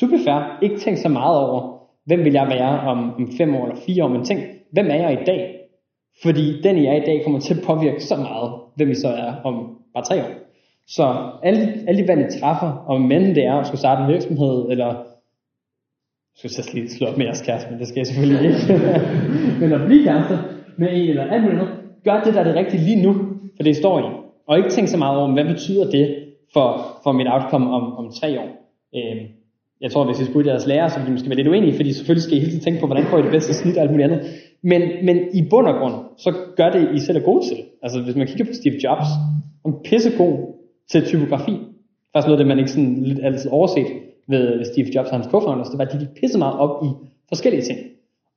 to be fair, ikke tænk så meget over, hvem vil jeg være om, om fem år eller fire år, men tænk, hvem er jeg i dag? Fordi den, jeg er i dag, kommer til at påvirke så meget, hvem I så er om bare tre år. Så alle, alle de valg, I træffer, om enten det er at skulle starte en virksomhed, eller jeg skulle så lige slå op med jeres kæreste, men det skal jeg selvfølgelig ikke. men at blive kærester med en eller alt muligt andet, gør det, der er det rigtige lige nu, for det står i. Og ikke tænk så meget over, hvad betyder det for, for mit outcome om, om tre år. Øhm, jeg tror, hvis I spurgte jeres lærer, så ville de måske være lidt uenige, fordi selvfølgelig skal I hele tiden tænke på, hvordan får I det bedste snit og alt muligt andet. Men, men i bund og grund, så gør det, I selv er gode til. Altså hvis man kigger på Steve Jobs, han er pissegod til typografi. Faktisk noget af det, man ikke sådan lidt altid overset ved Steve Jobs og hans co-founders, det var, at de gik pisse meget op i forskellige ting.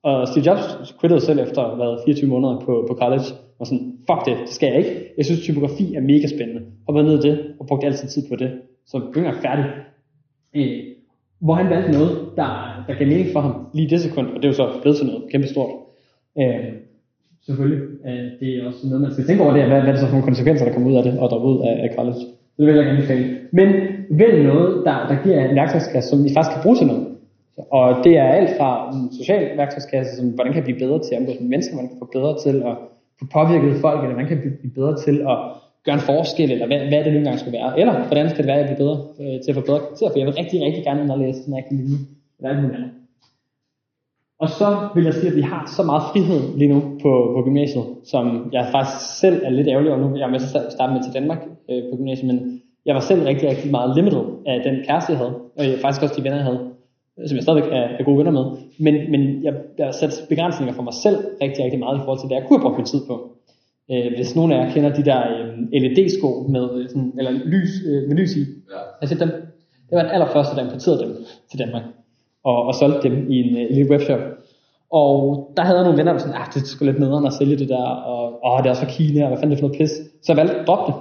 Og Steve Jobs quittede selv efter hvad, 24 måneder på, på college, og sådan, fuck det, det skal jeg ikke. Jeg synes, typografi er mega spændende. Og var ned i det, og brugte altid tid på det. Så begyndte jeg færdig. Øh, hvor han valgte noget, der, der gav mening for ham lige det sekund, og det er jo så blevet til noget kæmpe stort. Øh, selvfølgelig, øh, det er også noget, man skal tænke over det, hvad, hvad er det så for nogle konsekvenser, der kommer ud af det, og der ud af, af college. Så det vil jeg gerne anbefale. Men vælg noget, der, der giver en værktøjskasse, som I faktisk kan bruge til noget. Og det er alt fra en social værktøjskasse, som hvordan kan jeg blive bedre til at omgås med mennesker, hvordan kan jeg få bedre til at få påvirket folk, eller hvordan kan jeg blive bedre til at gøre en forskel, eller hvad, hvad det nu engang skal være. Eller hvordan skal det være, at jeg bliver bedre øh, til at få bedre karakterer, for jeg vil rigtig, rigtig gerne ind og læse den rigtig linje, eller alt muligt andet. Og så vil jeg sige, at vi har så meget frihed lige nu på, på gymnasiet, som jeg faktisk selv er lidt ærgerlig over nu. Jeg er med til at starte med til Danmark øh, på gymnasiet, men jeg var selv rigtig, rigtig meget limited af den kæreste, jeg havde, og jeg, faktisk også de venner, jeg havde, som jeg stadigvæk er, er gode venner med. Men, men jeg, jeg har sat begrænsninger for mig selv rigtig, rigtig meget i forhold til, hvad jeg kunne have brugt min tid på. Øh, hvis nogen af jer kender de der øh, LED-sko med øh, sådan, eller lys, øh, med lys i, ja. I set dem? Det var den allerførste, der importerede dem til Danmark og, og solgte dem i en, øh, lille webshop. Og der havde jeg nogle venner, der var sådan, ah, det sgu lidt nederen at sælge det der, og åh, det er også fra Kina, og hvad fanden er det for noget pis. Så jeg valgte at droppe det.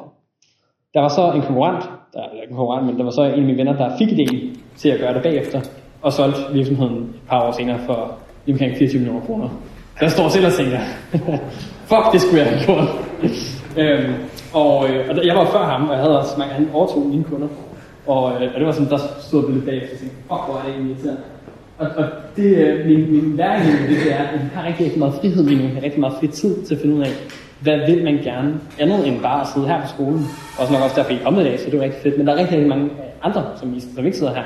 Der var så en konkurrent, der, eller ikke en konkurrent, men der var så en af mine venner, der fik idéen til at gøre det bagefter, og solgte virksomheden et par år senere for lige omkring 24 millioner kroner. Der står selv og tænker, fuck, det skulle jeg have gjort. øhm, og, øh, og jeg var før ham, og jeg havde også mange, han overtog mine kunder. Og, øh, og det var sådan, der stod jeg lidt bagefter og tænkte, fuck, hvor er det egentlig irriterende. Og, og det, øh, min, min læring i det, det er, at vi har rigtig, rigtig meget frihed lige nu, vi har rigtig meget fri tid til at finde ud af, hvad vil man gerne andet end bare at sidde her på skolen. Også nok også derfor, I er kommet i dag, så det er rigtig fedt. Men der er rigtig, rigtig mange andre, som, I, som ikke sidder her,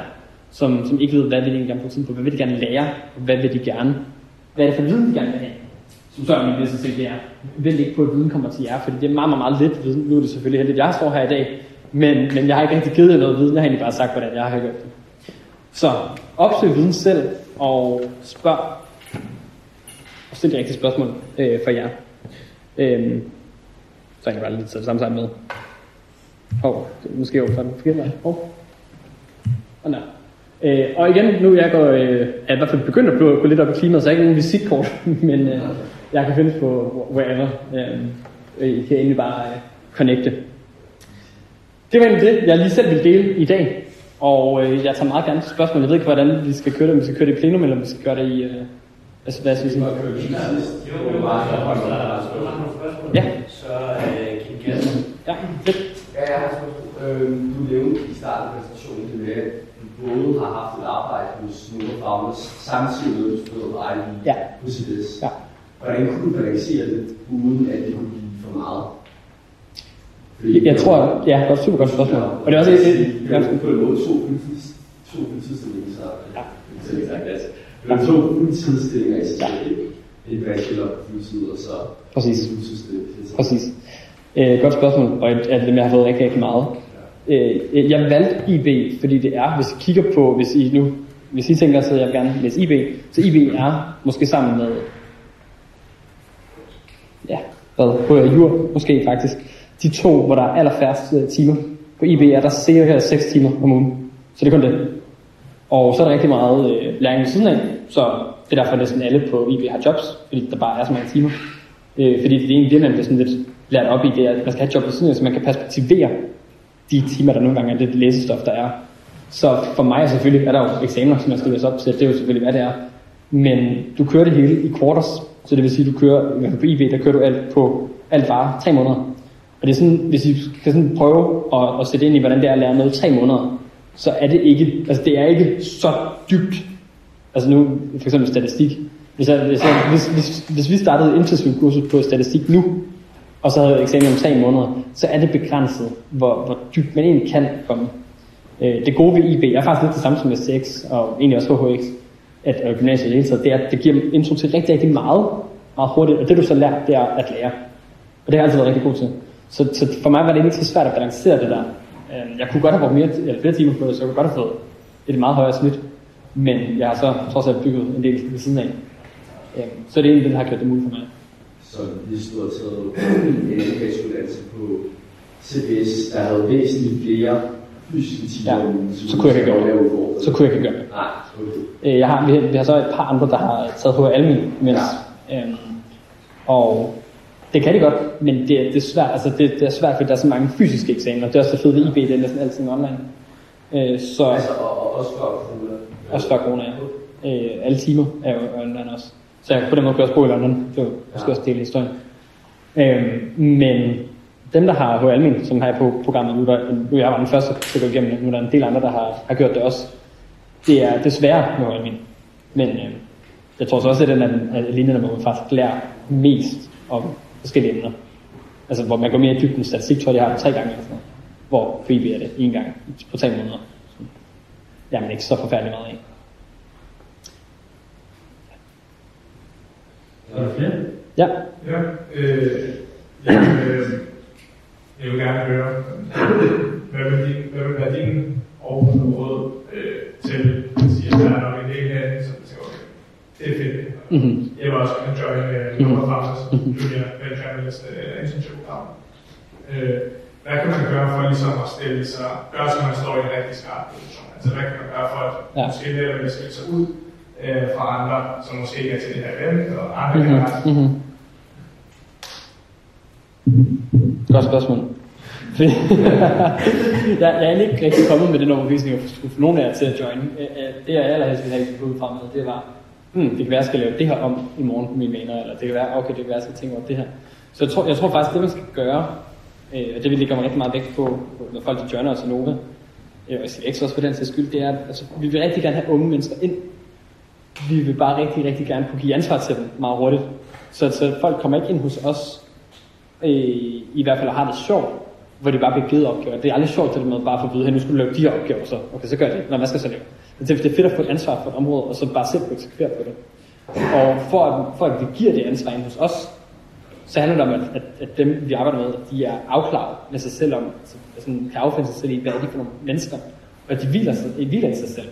som, som ikke ved, hvad vil de gerne bruge tid på, hvad vil de gerne lære, hvad vil de gerne, hvad er det for viden, de gerne vil have. Som så er min næste ting, det er, Vil ikke på, at viden kommer til jer, fordi det er meget, meget, meget lidt viden. Nu er det selvfølgelig heldigt, at jeg står her i dag, men, men jeg har ikke rigtig givet jer noget viden, jeg har egentlig bare sagt, hvordan jeg har gjort det. Så opsøg viden selv, og spørg, og stil de rigtige spørgsmål øh, for jer. Øhm, så kan bare lige tage det samme sammen med. Hov, oh, måske over for den forkerte vej. Hov. Og nej. Øh, og igen, nu jeg, går, øh, er i hvert fald begyndt at gå, gå lidt op i klimaet, så jeg har ikke nogen visitkort, men øh, jeg kan finde på wherever. Øhm, øh, I kan egentlig bare øh, connecte. Det var egentlig det, jeg lige selv vil dele i dag. Og øh, jeg tager meget gerne spørgsmål. Jeg ved ikke, hvordan vi skal køre det. Om vi skal køre det i plenum, eller om vi skal gøre det i... Øh, altså, hvad skal vi sige? Ja. Så Kim Gersen. Ja, fedt. Ja, jeg har. Øhm, Du nævnte i starten af præsentationen, det med, at du både har haft et arbejde hos nogle af Founders, samtidig med, at du stod i Ja. på CBS. Ja. Hvordan kunne du balancere det, uden at det kunne blive for meget? Jeg, jeg tror, ja, det er et super godt spørgsmål. Og det er også et, Jeg måde to fuldtids- to fuldtidsstillinger, så Ja. det er ikke sagt, at men to fuldtidsstillinger i sig selv, ikke? En bachelor fuldtid, og så Præcis. fuldtidsstilling. Præcis. Øh, godt spørgsmål, og af dem, jeg har fået rigtig, rigtig meget. Øh, jeg valgte IB, fordi det er, hvis I kigger på, hvis I nu, hvis I tænker, så jeg vil gerne læse IB, så IB er måske sammen med, ja, hvad, på jur, måske faktisk, de to, hvor der er allerfærrest øh, timer. På IB er der cirka 6 timer om ugen, så det er kun det. Og så er der rigtig meget øh, læring ved siden af, så det er derfor, at næsten alle på IB har jobs, fordi der bare er så mange timer. Øh, fordi det er egentlig det, man bliver sådan lidt lært op i, det er, at man skal have et job ved siden af, så man kan perspektivere de timer, der nogle gange er det læsestof, der er. Så for mig selvfølgelig er der jo eksamener, som jeg skal læse op til, det er jo selvfølgelig, hvad det er. Men du kører det hele i quarters, så det vil sige, du kører, i på IB, der kører du alt på alt bare tre måneder. Og det er sådan, hvis I kan sådan prøve at, at sætte ind i, hvordan det er at lære noget i tre måneder, så er det ikke, altså det er ikke så dybt. Altså nu, for eksempel statistik. Hvis, jeg, hvis, jeg, hvis, hvis, hvis vi startede et på statistik nu, og så havde eksamen om tre måneder, så er det begrænset, hvor, hvor dybt man egentlig kan komme. Øh, det gode ved IB er faktisk lidt det samme som med SX, og egentlig også HHX, at og gymnasiet det hele taget, det er, at det giver intro til rigtig, rigtig meget, meget hurtigt, og det du så lærer, det er at lære. Og det har jeg altid været rigtig god til. Så, så for mig var det ikke så svært at balancere det der. Øh, Jeg kunne godt have brugt mere, eller flere timer på det, så jeg kunne godt have fået et meget højere snit, men jeg har så trods alt bygget en del ved siden af. Øh, så det er egentlig det, der har gjort det muligt for mig. Så hvis du har taget en animationuddannelse på CBS, der havde væsentligt flere fysiske timer, Ja, så kunne jeg ikke gøre det. Så kunne jeg ikke gøre det. Nej, okay. Øh, Jeg har, vi, har, vi har så et par andre, der har taget HL Almin, mens, øhm, og det kan de godt, men det, er- det er svært, altså det, det er svært, fordi der er så mange fysiske eksamener. Det er også det fede ved IB, det er næsten altid online. Øh, så Altså, og, og også før corona. også før corona, ja. øh, alle timer er jo online også. Så jeg på den måde kan også bo i London, det var måske også del af historien. Øh, men dem, der har HL Almin, som har jeg på programmet nu, der, nu jeg var den første til at gå igennem det, nu er der en del andre, der har, har gjort det også. Det er desværre med HL Almin. Men øh, jeg tror så også, at det er den linjerne, hvor man faktisk lærer mest om forskellige emner. Altså, hvor man går mere i dybden statistik, tror jeg, jeg har tre gange eller sådan noget. Hvor IB er det en gang på tre måneder. Jamen ikke så forfærdeligt meget af. Er der flere? Ja, Ja, øh, jeg, øh, jeg vil gerne høre, hvad vil, din, hvad vil være din råd øh, til at sige, at der er nok en del af som siger, okay, det er fedt. Mhm. Jeg var også kan join øh, Nova Farmers Junior Venture Analyst øh, Internship Program. Øh, hvad kan man gøre for ligesom at stille sig, gøre så man står i en rigtig skarp position? Altså hvad kan man gøre for at Ja. måske lære at skille sig ud øh, fra andre, som måske ikke er til det her event, og andre mm-hmm. generelt? Mm-hmm. Godt spørgsmål. Jeg, jeg er ikke rigtig kommet med den overbevisning at skulle få nogen af jer til at join. Øh, øh, Det jeg allerhelst ville have ud frem med, det var, hmm, det kan være, at jeg skal lave det her om i morgen på mine vaner, eller det kan være, okay, det kan være, at jeg skal tænke over det her. Så jeg tror, jeg tror faktisk, det man skal gøre, øh, og det vil lægger mig rigtig meget vægt på, på, når folk de joiner os i Nova, øh, og CX også for den sags skyld, det er, at altså, vi vil rigtig gerne have unge mennesker ind. Vi vil bare rigtig, rigtig gerne kunne give ansvar til dem meget hurtigt. Så, så folk kommer ikke ind hos os, øh, i hvert fald har det sjovt, hvor de bare bliver givet opgaver. Det er aldrig sjovt det med bare at få at vide, at nu skal du lave de her opgaver, så okay, så gør det. Nå, hvad skal jeg så lave? Det er, det er fedt at få et ansvar for et område, og så bare selv kunne eksekvere på det. Og for at, for at vi giver det ansvar ind hos os, så handler det om, at, at, at dem, vi arbejder med, de er afklaret med sig selv om, altså, sådan, kan affinde sig selv i, hvad er de for nogle mennesker, og de hviler, sig, de hviler i sig selv.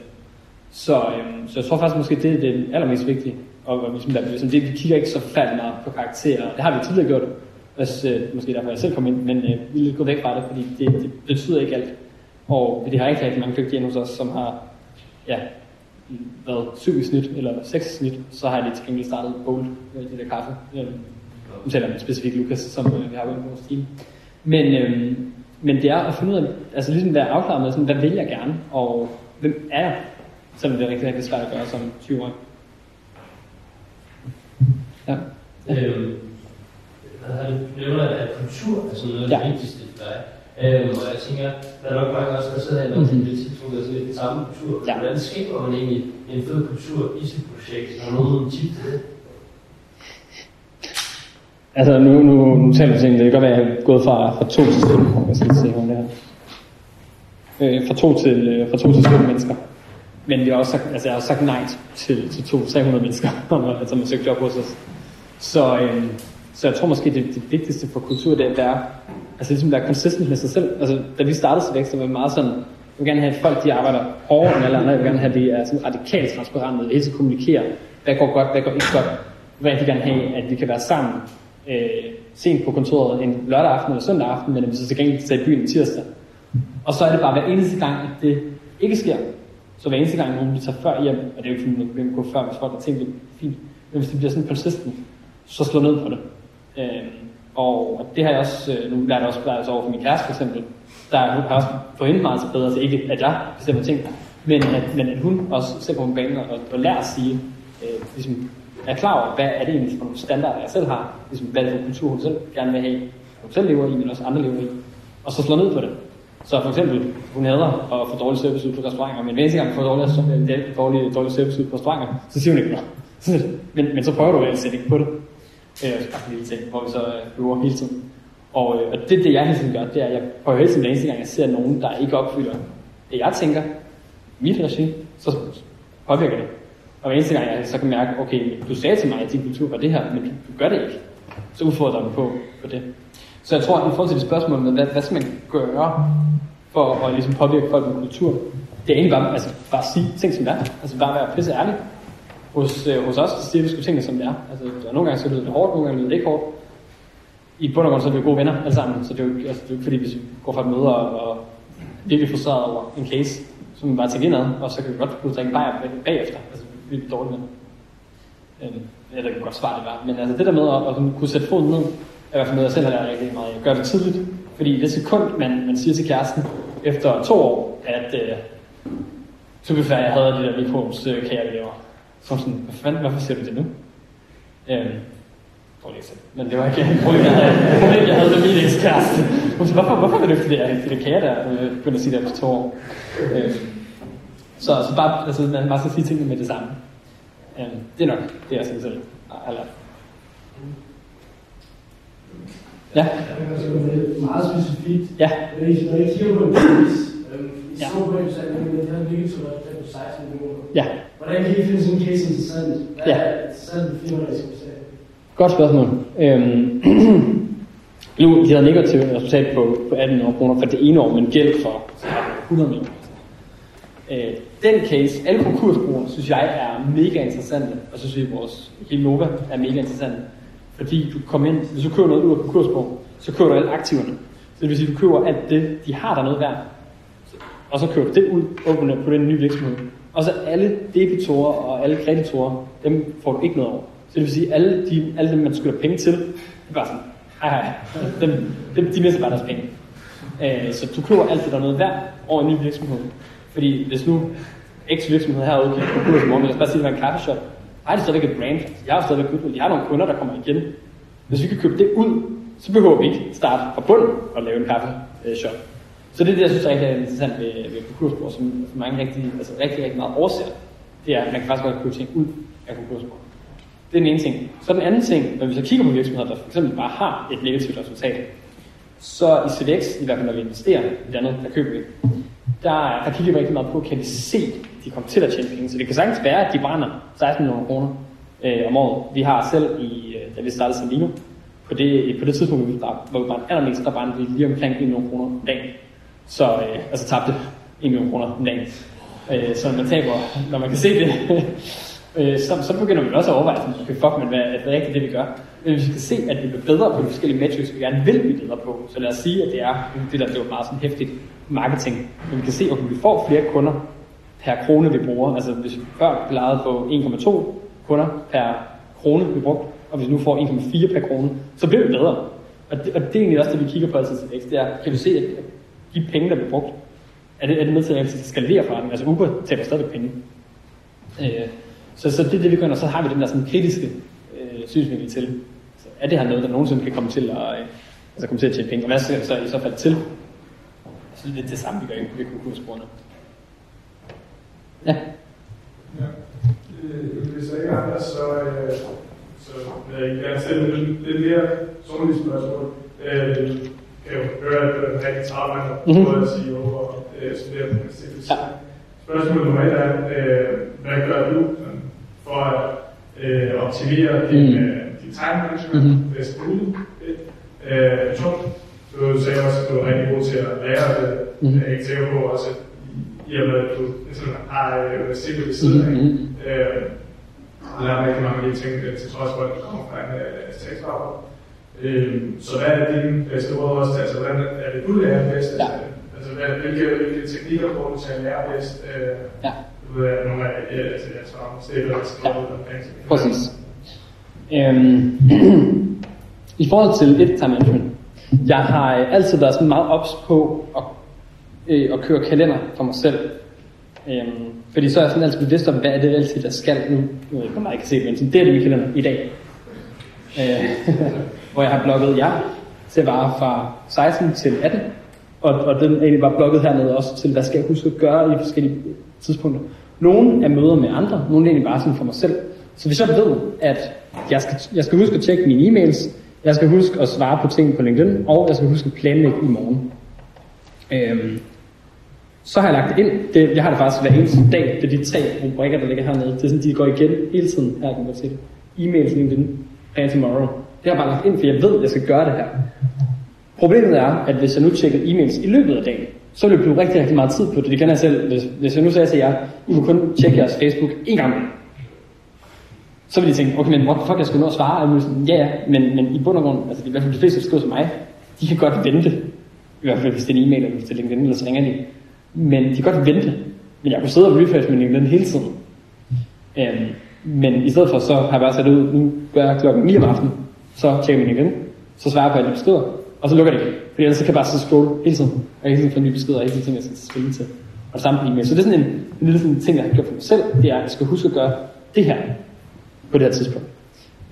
Så, øhm, så jeg tror faktisk måske, det er det allermest vigtige. Og, og ligesom, der, ligesom det, vi kigger ikke så færdig meget på karakterer. Det har vi tidligere gjort, også, øh, måske derfor jeg selv kom ind, men øh, vi er lidt gået væk fra det, fordi det, det betyder ikke alt. Og det har ikke rigtig mange dygtige hos os, som har ja, været syv i snit, eller seks i snit, så har de til gengæld startet Bold, øh, det der kaffe. Øh, nu taler jeg specifikt Lukas, som øh, vi har inde på vores team. Men, øh, men det er at finde ud af, altså ligesom være afklaret med, sådan, hvad vil jeg gerne, og hvem er jeg? Selvom det er rigtig, rigtig svært at gøre som 20 år. Ja. Hvad det? Du nævner, at kultur er sådan noget af Ja. det vigtigste for dig. Øhm, og jeg tænker, der er nok mange også, der sidder her, og Mhm. mm-hmm. lidt tiltrukket til den samme kultur. Ja. Hvordan skaber man egentlig en fed kultur i sit projekt? Har du nogen tip til det? Altså nu, nu, nu taler vi til det kan godt være, at jeg er gået fra, fra to til sytten. Jeg skal se, om det her. Øh, fra, to til, øh, fra to til sytten mennesker. Men vi har også sagt, altså jeg har også sagt nej til, til to 300 mennesker, som har søgt job hos os. Så, øh, så jeg tror måske, det, det vigtigste for kultur, det er, at være, altså ligesom være consistent med sig selv. Altså, da vi startede så så var det meget sådan, jeg vil gerne have, at folk de arbejder hårdere end alle andre. Jeg vil gerne have, at de er sådan radikalt transparente, og hele tiden kommunikerer, hvad går godt, hvad går ikke godt. Hvad de gerne have, at vi kan være sammen øh, sent på kontoret en lørdag aften eller søndag aften, men at vi så til gengæld tager i byen tirsdag. Og så er det bare hver eneste gang, at det ikke sker. Så hver eneste gang, nogen vi tager før hjem, og det er jo ikke fordi, man kan gå før, hvis folk har tænkt det fint, men hvis det bliver sådan consistent, så slå ned på det. Øh, og det har jeg også, øh, nu lærte jeg også lært over for min kæreste for eksempel, der hun har også forhindret mig så bedre, så ikke at jeg bestemmer ting, men at, men at hun også ser på banen og, og lærer at sige, øh, ligesom, er klar over, hvad er det egentlig for nogle standarder, jeg selv har, ligesom, hvad er det for kultur, hun selv gerne vil have, hun selv lever i, men også andre lever i, og så slå ned på det. Så for eksempel, hun hader at få dårlig service ud på restauranter, men hver eneste gang hun får dårlig, dårlig, dårlig, dårlig service ud på restauranter, så siger hun ikke noget. men, men så prøver du at sætte ikke på det. Øh, bare en lille ting, hvor vi så øh, øver hele tiden. Og, øh, og det, det jeg hele tiden gør, det er, at jeg prøver hele tiden, hver eneste gang jeg ser nogen, der ikke opfylder det, jeg tænker, mit regi, så påvirker det. Og hver eneste gang jeg så kan mærke, okay, du sagde til mig, at din kultur var det her, men du, gør det ikke. Så udfordrer jeg mig på, på det. Så jeg tror, at i forhold til det spørgsmål med, hvad, hvad skal man gøre for at ligesom påvirke folk med kultur, det er egentlig bare, altså, bare at sige ting, som er. Altså bare være pisse ærlig. Hos, øh, hos os, så siger vi sgu tingene, som det er. Altså, der er nogle gange så lyder det hårdt, nogle gange lyder det ikke hårdt. I bund og grund så er vi gode venner alle sammen, så det er jo ikke, altså, det er jo ikke fordi, hvis vi går fra et møde og, og virkelig frustreret over en case, så må vi bare tænker indad, og så kan vi godt kunne ud og drikke bajer bagefter. Altså, vi er dårlige venner. Øhm, jeg det kan godt svare det var. Men altså det der med at, at kunne sætte foden ned, er i hvert fald noget, jeg selv har lært rigtig meget. Jeg gør det tidligt, fordi det sekund, man, man siger til kæresten efter to år, at øh, så be jeg havde de der mikros øh, kære elever. Så sådan, hvad fanden, hvorfor siger du det nu? Øhm, se. Men det var ikke et problem, jeg havde, problem, jeg havde med min ekskæreste. Hun sagde, hvorfor, hvorfor vil du ikke det der, det der kager der, øh, begyndte at sige det efter to år? Øhm, så, så bare, altså, man bare skal sige tingene med det samme. Øhm, det er nok det, jeg synes selv lært. Ja, Altså, det er meget specifikt. ja, Når I, når I kigger på en øhm, I Ja. så på en sag, men det til at på 16 millioner. ja. Hvordan kan I finde sådan en case interessant? Hvad Ja. er interessant ved? Godt spørgsmål. Øhm, nu, de havde negativt resultat på, på 18 millioner kroner for det ene år, men gæld for 100 millioner. Øh, den case, alle konkursbrugere, synes jeg er mega interessante, og så synes vi, vores hele Nova er mega interessante. Fordi du kommer ind, hvis du køber noget ud af konkursbogen, så køber du alle aktiverne. Så det vil sige, du køber alt det, de har der noget værd. Og så køber du det ud åbner på den nye virksomhed. Og så alle debitorer og alle kreditorer, dem får du ikke noget over. Så det vil sige, alle, de, alle dem, man skylder penge til, det er bare sådan, hej dem, dem, de mister bare deres penge. Øh, så du køber alt det, der er noget værd over en ny virksomhed. Fordi hvis nu X virksomhed herude gik konkurs i morgen, lad os bare sige, at det var en kaffeshop, har de stadigvæk et brand. Jeg har stadigvæk goodwill. jeg har nogle kunder, der kommer igen. Hvis vi kan købe det ud, så behøver vi ikke starte fra bunden og lave en kaffeshop. Så det er det, jeg synes er rigtig interessant ved, ved konkursbord, som som mange rigtig, altså rigtig, rigtig meget overser. Det er, at man kan faktisk godt kunne ting ud af konkursbord. Det er den ene ting. Så den anden ting, når vi så kigger på virksomheder, der for eksempel bare har et negativt resultat, så i CVX, i hvert fald når vi investerer i det andet, der køber vi, der, der kigger vi rigtig meget på, kan vi se, at de kommer til at tjene penge. Så det kan sagtens være, at de brænder 16 millioner kroner øh, om året. Vi har selv, i, øh, da vi startede som Lino, på det, på det tidspunkt, hvor vi, brændte- hvor vi brændte allermest, der brændte vi lige omkring 1 million kroner om dagen. Så øh, altså tabte 1 million kroner om dagen. Øh, så når man taber, når man kan se det, øh, så, så begynder man også at overveje, sådan, okay, fuck, men hvad er det rigtigt det, vi gør? Men hvis vi kan se, at vi bliver bedre på de forskellige metrics, vi gerne vil blive bedre på, så lad os sige, at det er, det der det var meget sådan hæftigt marketing, men vi kan se, at vi får flere kunder per krone, vi bruger. Altså hvis vi før plejede på 1,2 kunder per krone, vi brugte, og hvis vi nu får 1,4 per krone, så bliver vi bedre. Og det, og det er egentlig også det, vi kigger på altid til vækst, det er, kan vi se, at de penge, der bliver brugt, er det, er det med til at skalere for dem? Altså Uber taber stadig penge. Øh, så, så det er det, vi gør, og så har vi den der sådan kritiske øh, synsvinkel til. Så er det her noget, der nogensinde kan komme til at, øh, altså komme til at tjene penge? Og hvad skal det så i så fald til? Så det er det samme, vi gør ved konkursbrugerne. Ja. Ja. Øh, Hvis jeg ikke er så, øh, så vil jeg gerne stille lidt, lidt mere sundhedslige spørgsmål. Øh, kan jo høre, at det er en rigtig travlt, man har Mhm. prøvet at sige over øh, studerende på universitetet. Ja. Spørgsmål nummer et er, øh, hvad gør du sådan, for at øh, optimere din, Mhm. øh, din time management Mhm. bedst muligt? Øh, to, du sagde også, at du er rigtig god til at lære det. Mhm. Jeg er ikke sikker på også, at i og med, at du ligesom har øh, universitetet ved siden af, Mhm. øh, lærer rigtig mange af de ting, til trods for, at du kommer fra en øh, statsbaggrund. Øh, så hvad er dine bedste råd også altså hvordan er det, du lærer bedst? Ja. Altså, hvad, hvilke, hvilke teknikker bruger du til at lære bedst? Øh, Ja. Ved, at nogle af, øh, altså jeg måske, det er vi Præcis. Øhm, I forhold til et time management, jeg har øh, altid været sådan meget ops på at, øh, at køre kalender for mig selv. Øhm, fordi så er jeg sådan altid bevidst om, hvad er det altid, der skal nu. Nu ved jeg ikke, hvor meget jeg kan se men sådan, det er det min kalender i dag. Øh, hvor jeg har blokket jer til at vare fra 16 til 18. Og, og den er egentlig bare blokket hernede også til, hvad skal jeg huske at gøre i forskellige tidspunkter. Nogle er møder med andre, nogle er egentlig bare sådan for mig selv. Så hvis jeg ved, at jeg skal, jeg skal huske at tjekke mine e-mails, jeg skal huske at svare på ting på LinkedIn, og jeg skal huske at planlægge i morgen. Øhm, så har jeg lagt det ind. Det, jeg har det faktisk hver eneste dag. Det er de tre rubrikker, der ligger hernede. Det er sådan, de går igen hele tiden her, kan man se det. E-mails, LinkedIn, Plan Tomorrow. Det har jeg bare lagt ind, for jeg ved, at jeg skal gøre det her. Problemet er, at hvis jeg nu tjekker e-mails i løbet af dagen, så vil jeg bruge rigtig, rigtig meget tid på det. Det kan jeg selv. Hvis, hvis jeg nu sagde til jer, I må kun tjekke jeres Facebook en gang. Så vil de tænke, okay, men what the fuck, jeg skal nå at svare. Og jeg sådan, ja, ja, men, men i bund og grund, altså i hvert fald de fleste, der skriver til mig, de kan godt vente. I hvert fald, hvis det er en e-mail, eller hvis det er LinkedIn, eller så ringer de. Men de kan godt vente. Men jeg kunne sidde og refresh min LinkedIn hele tiden. Øhm, men i stedet for, så har jeg bare sat ud, nu gør jeg klokken 9 om aftenen, så tjekker man igen, så svarer på alle de beskeder, og så lukker det ikke. Fordi ellers så kan jeg bare sidde og scrolle hele tiden, og hele tiden få nye beskeder, og hele tiden ting, jeg skal tage stilling til. Og det samme på e-mail. Så det er sådan en, en lille sådan ting, jeg har gjort for mig selv, det er, at jeg skal huske at gøre det her på det her tidspunkt.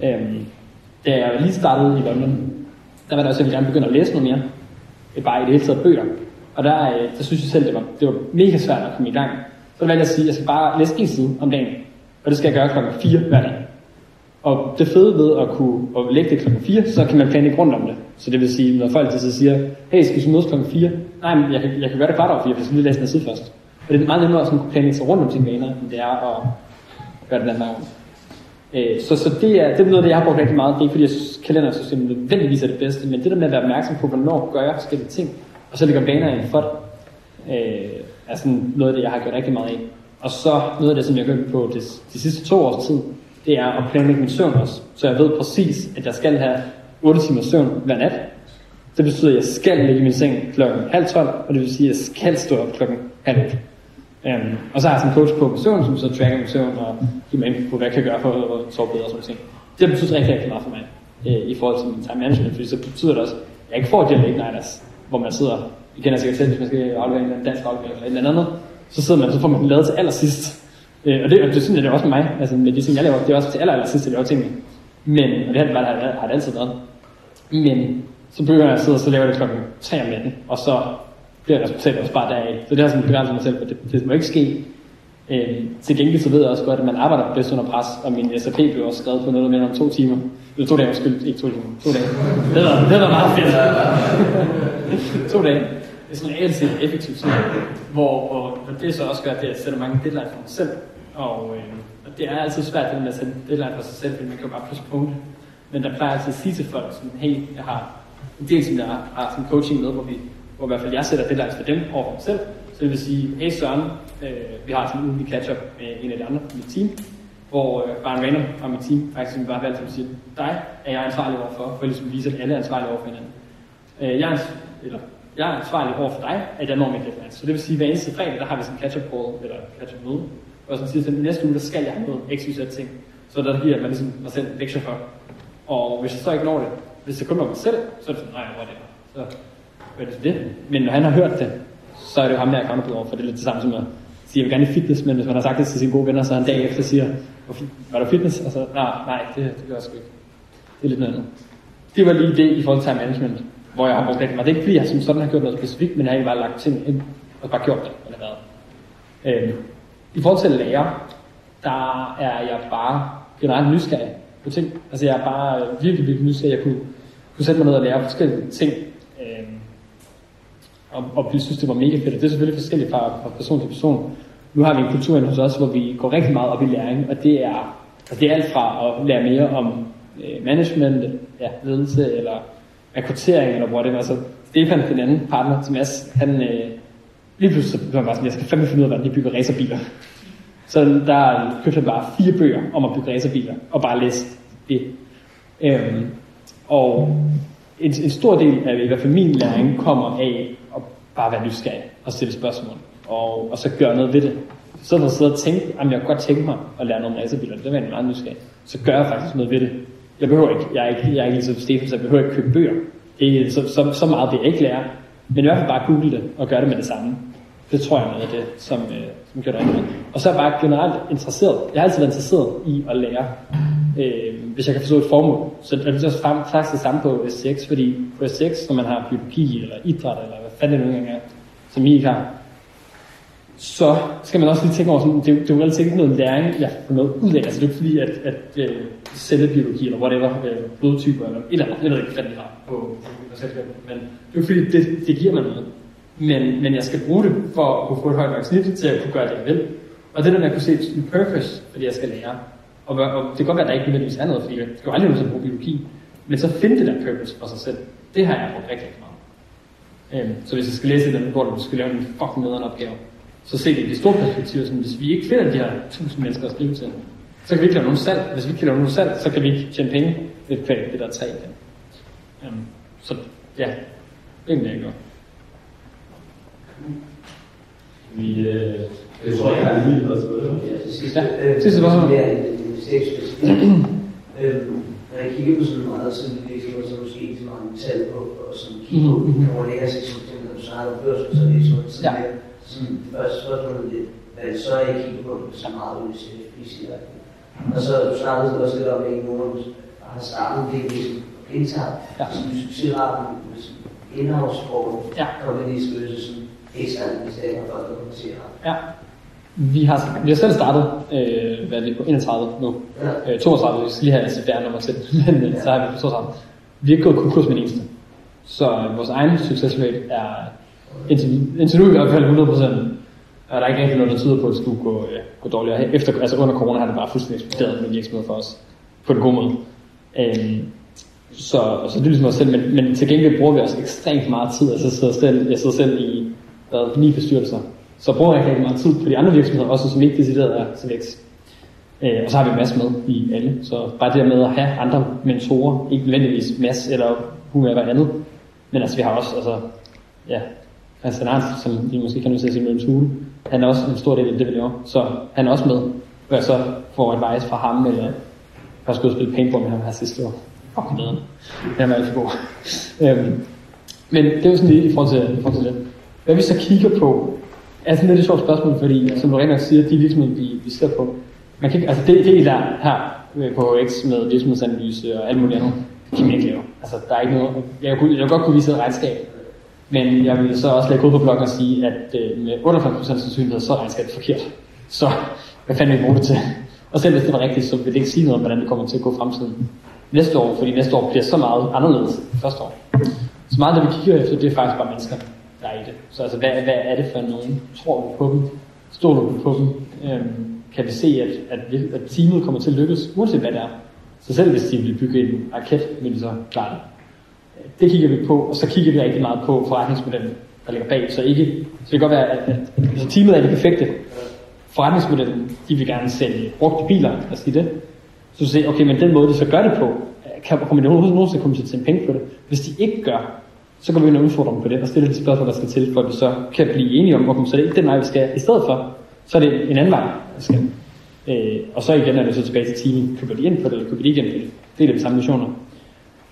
Øhm, da jeg lige startede i London, der var det også, at jeg gerne begynde at læse noget mere. Øh, Bare i det hele taget bøger. Og der, øh, der synes jeg selv, det var, det var mega svært at komme i gang. Så valgte jeg at sige, at jeg skal bare læse en side om dagen. Og det skal jeg gøre klokken 4 hver dag. Og det fede ved at kunne at lægge det klokken 4, så kan man planlægge rundt om det. Så det vil sige, når folk til sig siger, hey, skal vi mødes klokken 4? Nej, men jeg kan, jeg kan gøre det kvart over 4, for jeg lige læse den side først. Og det er meget nemmere at sådan kunne planlægge sig rundt om sine vaner, end det er at gøre det den anden vej. Øh, Så, så det, er, det er noget, det jeg har brugt rigtig meget. Det er ikke fordi, jeg synes, kalendersystemet nødvendigvis er det bedste, men det der med at være opmærksom på, hvornår gør jeg forskellige ting, og så lægger vaner ind for det, øh, er sådan noget af det, jeg har gjort rigtig meget af. Og så noget af det, som jeg har gjort på de, de sidste to års tid, det er at planlægge min søvn også. Så jeg ved præcis, at jeg skal have 8 timer søvn hver nat. Det betyder, at jeg skal ligge i min seng klokken halv 12, og det vil sige, at jeg skal stå op klokken halv 8. Um, øhm, og så har jeg sådan en coach på min søvn, som så tracker min søvn og giver mig ind på, hvad jeg kan gøre for at sove bedre og sådan ting. Det har betydet rigtig, rigtig meget for mig øh, i forhold til min time management, fordi så betyder det også, at jeg ikke får de her late nighters, hvor man sidder, I kender sikkert selv, hvis man skal aflevere en eller anden dansk aflevering eller et eller andet, så sidder man, så får man den lavet til allersidst. Øh, og det, og det synes jeg, det er også med mig, altså med de ting, jeg laver, det er også til aller, allersidst, jeg laver tingene. Men, og det har, det har, har det altid været. Men så begynder jeg at sidde, og så laver jeg det klokken 3 om natten, og så bliver resultatet også bare deraf. Så det har sådan begrænset mig selv, for det, det må ikke ske. Øh, til gengæld så ved jeg også godt, at man arbejder bedst under pres, og min SAP blev også skrevet på noget mere om to timer. Eller to dage, undskyld, ikke to timer, to dage. Det var, det var meget fedt. to dage. Det er sådan reelt set effektivt sådan, hvor, hvor, hvor det så også gør, at jeg sætter mange deadlines for mig selv. Og, øh, og det er altid svært det med at sætte deadline for sig selv, fordi man kan jo bare pludselig punkte. Men der plejer altid at sige til folk, sådan, hey, jeg har en del, som jeg har, har sådan coaching med, hvor vi hvor i hvert fald jeg sætter deadlines for dem over for mig selv. Så det vil sige, hey Søren, øh, vi har sådan en ugenlig catch-up med en af de andre i mit team, hvor øh, bare en random fra mit team faktisk bare valgte at sige, dig er jeg ansvarlig overfor, for ligesom viser, vise, at alle er ansvarlige over for hinanden. Øh, jeg, er, eller, jeg er ansvarlig over for dig, at jeg når min deadline. Så det vil sige, at hver eneste fredag, der har vi sådan en catch-up call, eller catch-up møde, og så siger, at næste uge, der skal jeg noget x, y, z ting. Så der giver man ligesom mig selv lektier for. Og hvis jeg så ikke når det, hvis det kun var mig selv, så er det sådan, nej, whatever. Så hvad er det, det? Men når han har hørt det, så er det jo ham, der er accountable over for. Det er lidt det samme som at sige, jeg vil gerne i fitness, men hvis man har sagt det til sine gode venner, så en dag efter siger, var der fitness? Og så, nej, nej, det, det gør jeg sgu ikke. Det er lidt noget andet. Det var lige det i forhold til time management, hvor jeg har brugt rigtig meget. Det er ikke fordi, jeg som sådan har gjort noget specifikt, men jeg har egentlig bare lagt ting ind, og bare gjort det, eller hvad. Øhm, i forhold til at lære, der er jeg bare generelt nysgerrig på ting. Altså jeg er bare øh, virkelig, virkelig nysgerrig. Jeg kunne, kunne sætte mig ned og lære forskellige ting. Øhm, og, og vi synes, det var mega fedt. Og det er selvfølgelig forskelligt fra, fra person til person. Nu har vi en kultur hos os, hvor vi går rigtig meget op i læring, og det er, og det er alt fra at lære mere om øh, management, ja, ledelse, eller rekruttering, eller whatever. Altså, Stefan, den anden partner til Mads, han øh, lige pludselig så blev man bare sådan, jeg skal fandme finde ud af, hvordan de bygger racerbiler. Så der købte han bare fire bøger om at bygge racerbiler, og bare læse det. Øhm, og en, en stor del af i hvert fald min læring kommer af at bare være nysgerrig og stille spørgsmål, og, og så gøre noget ved det. Så når jeg sidder og tænker, at jeg kunne godt tænke mig at lære noget om racerbiler, det var jeg meget nysgerrig, så gør jeg faktisk noget ved det. Jeg behøver ikke, jeg er ikke, jeg er ikke ligesom Stefan, så jeg behøver ikke købe bøger. Det er, så, så, så meget vil jeg ikke lære, men i hvert fald bare google det og gøre det med det samme. Det tror jeg er noget af det, som, øh, som gør det andet. Og så er jeg bare generelt interesseret. Jeg har altid været interesseret i at lære, øh, hvis jeg kan forstå et formål. Så er det så faktisk det samme på 6, fordi på STX, når man har biologi eller idræt, eller hvad fanden det nu engang er, som I ikke har, så skal man også lige tænke over, sådan, det, er jo- det er jo altid ikke noget læring, jeg får noget ud af. Altså det er jo ikke fordi, at, at øh, cellebiologi eller whatever, øh, blodtyper eller et eller andet, jeg ved ikke, hvad de har på universitetet, men det er jo fordi, det, det giver mig noget. Men, men jeg skal bruge det for at kunne få et højt nok snit til at kunne gøre det, jeg vil. Og det der med at kunne se en purpose, fordi jeg skal lære. Og, og det kan godt være, at der ikke nødvendigvis er noget, fordi jeg skal jo aldrig nogensinde bruge biologi. Men så finde det der purpose for sig selv. Det har jeg brugt rigtig, rigtig meget. Øhm, så hvis jeg skal læse et eller andet, hvor du skal lave en fucking nederen opgave, så se det i det store perspektiv, sådan, hvis vi ikke finder de her tusind mennesker at skrive til, så kan vi ikke lave nogen salg. Hvis vi ikke kan lave nogen salg, så kan vi ikke tjene penge ved at det der træ igen. Øhm, så ja, det er jeg gør. Vi, øh, Jeg tror ikke, der er lige noget Ja, sidste spørgsmål. Det er en stabsspecifik. Øhm, Når jeg kigger på sådan meget sådan virksomheder, så måske ikke så mange tal på, og sådan kigger på, Mhm. hvor længere sig som dem, der så har noget børsen, så er det sådan sådan Ja. Sådan, det første spørgsmål er det, hvad så er jeg kigger på, så meget ud i sit Og så startede du også lidt om, at nogen har startet det ligesom internt, Ja. som succesraten, indhavsformen, Ja. kommer lige skrive sådan eksternt, hvis det er folk, der at Ja. Vi har, vi har selv startet, øh, hvad er det, på 31 nu. Ja. Øh, 32, vi skal lige have CPR nummer til, men øh, så er vi på 32. Vi har ikke gået konkurs med en eneste. Så vores egen success rate er indtil, indtil nu i hvert fald 100%. Og der er ikke rigtig noget, der tyder på, at det skulle gå, øh, gå dårligere. Efter, altså under corona har det bare fuldstændig eksploderet med virksomheder for os. På den gode måde. Øhm, så, så det er ligesom os selv, men, men til gengæld bruger vi også ekstremt meget tid. Altså, jeg sidder selv, jeg sidder selv i hvad, ni bestyrelser. Så bruger jeg rigtig meget tid på de andre virksomheder, også som ikke decideret er til vækst. Øh, og så har vi en masse med i alle. Så bare det der med at have andre mentorer, ikke nødvendigvis masse eller whoever andet. Men altså vi har også, altså, ja, Christian Arndt, som I måske kan at sige med en tule, han er også en stor del af det, vi laver. Så han er også med, hvor jeg så får advice fra ham, eller jeg skulle spille paintball med ham her sidste år. Fucking bedre. Han var alt for god. øhm, men det er jo sådan lidt i forhold til, i forhold til det. Hvad vi så kigger på, er sådan lidt et sjovt spørgsmål, fordi som du nok siger, de virksomheder, vi, vi ser på, man kan, ikke- altså det, det I lærer her øh, på HX med virksomhedsanalyse og alt muligt andet, det kan man ikke lave. Altså der er ikke noget, jeg kunne, jeg kunne godt kunne vise et regnskab, men jeg vil så også lægge ud på bloggen og sige, at øh, med 98% sandsynlighed, så er regnskabet forkert. Så hvad fanden vil vi bruge det til? Og selv hvis det var rigtigt, så vil det ikke sige noget om, hvordan det kommer til at gå fremtiden næste år, fordi næste år bliver så meget anderledes end første år. Så meget det, vi kigger efter, det er faktisk bare mennesker, der er i det. Så altså, hvad, hvad er det for nogen? Tror vi på dem? Stoler vi på dem? Øhm, kan vi se, at, at, vi- at teamet kommer til at lykkes, uanset hvad det er? Så selv hvis de vil bygge en raket, vil de så klare det. Det kigger vi på, og så kigger vi rigtig meget på forretningsmodellen, der ligger bag. Så, ikke, så det kan godt være, at, at altså, teamet er det perfekte. Forretningsmodellen, de vil gerne sælge brugte biler, lad os sige det. Så du siger, okay, men den måde, de så gør det på, kan, kommer de overhovedet nogensinde komme til at tjene penge på det? Hvis de ikke gør, så går vi ind og udfordrer dem på det, og stiller de spørgsmål, der skal til, for at vi så kan blive enige om, okay, så det er ikke den vej, vi skal. I stedet for, så er det en anden vej, vi skal. Øh, og så igen er det så tilbage til teamet. Køber de ind på det, eller køber de ikke ind på det? Det er det samme missioner.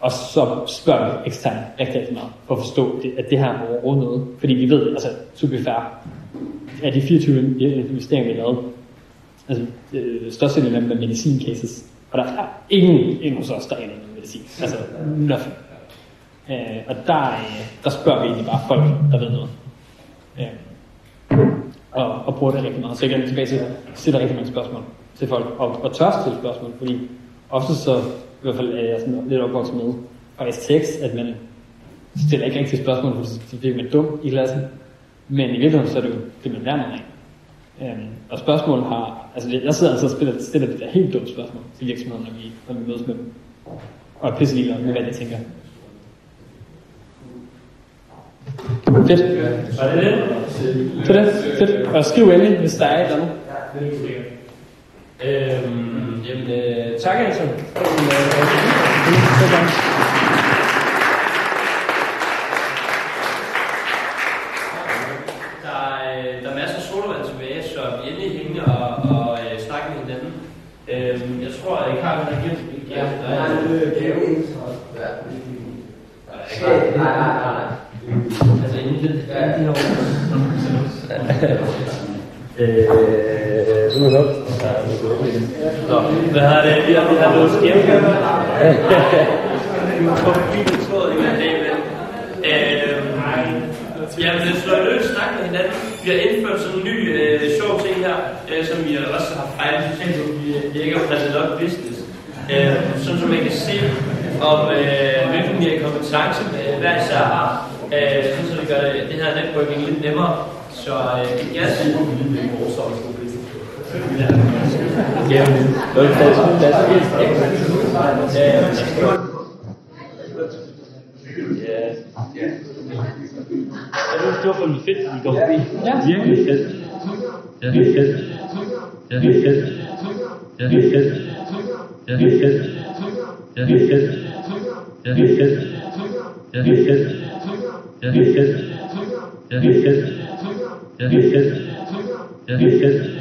Og så spørger vi eksternt rigtig, rigtig meget, for at forstå, det, at det her er overhovedet noget. Fordi vi ved, altså, to be fair, af de 24 investeringer, vi har lavet, altså, øh, størstedelen af dem er medicin cases. Og der er ingen, ingen hos os, der er noget medicin. Altså, nothing. Øh, og der, øh, der spørger vi egentlig bare folk, der ved noget. Øh, og, og bruger det rigtig meget. Så igen tilbage til, stiller rigtig mange spørgsmål til folk, og, og tør stille spørgsmål, fordi ofte så, i hvert fald er jeg sådan lidt opvokset med, fra STX, at man stiller ikke rigtig spørgsmål, fordi så bliver man dum i klassen. Men i virkeligheden så er det jo det, man lærer noget af. Øhm, og spørgsmål har, altså jeg sidder altså og spiller, stiller det der helt dumme spørgsmål til virksomheder, når vi, når vi mødes med dem. Og er pisse ligeglad med, hvad de tænker. Fedt. Var det det? Så det, fedt. Og skriv endelig, hvis der er et eller andet. Øhm, jamen, øh, tak Anton. Der er, øh, der er masser af sodavand tilbage, så vi er endelig hængende og, og øh, snakke med hinanden. Øhm, jeg tror, at Karl har givet. Der er en øh, gave. Nej, nej, nej, nej. Altså inden det. Ja, Øh, sådan noget. Nå, hvad har det? Vi har, vi har noget skævt. På bibeltråd i hver dag, men... Øhm, Jamen, det slår løs snak med hinanden. Vi har indført sådan en ny øh, sjov ting her, øh, som vi også har fejlet socialt på. Vi, vi ikke har præsenteret op business. Øh, sådan så man kan se, om øh, hvilken mere kompetence øh, hver især har. Øh, sådan så det gør det, det her networking lidt nemmere. Så øh, ja, Ja, det er plads. Ja, ja. utroligt fedt, at I går forbi. Ja. Virkelig fedt. Ja, fedt. er fedt. Ja, fedt. er fedt. Ja, fedt. er fedt. Ja, fedt. er fedt. Ja, fedt. er fedt. Ja, det er fedt. Ja, det er fedt.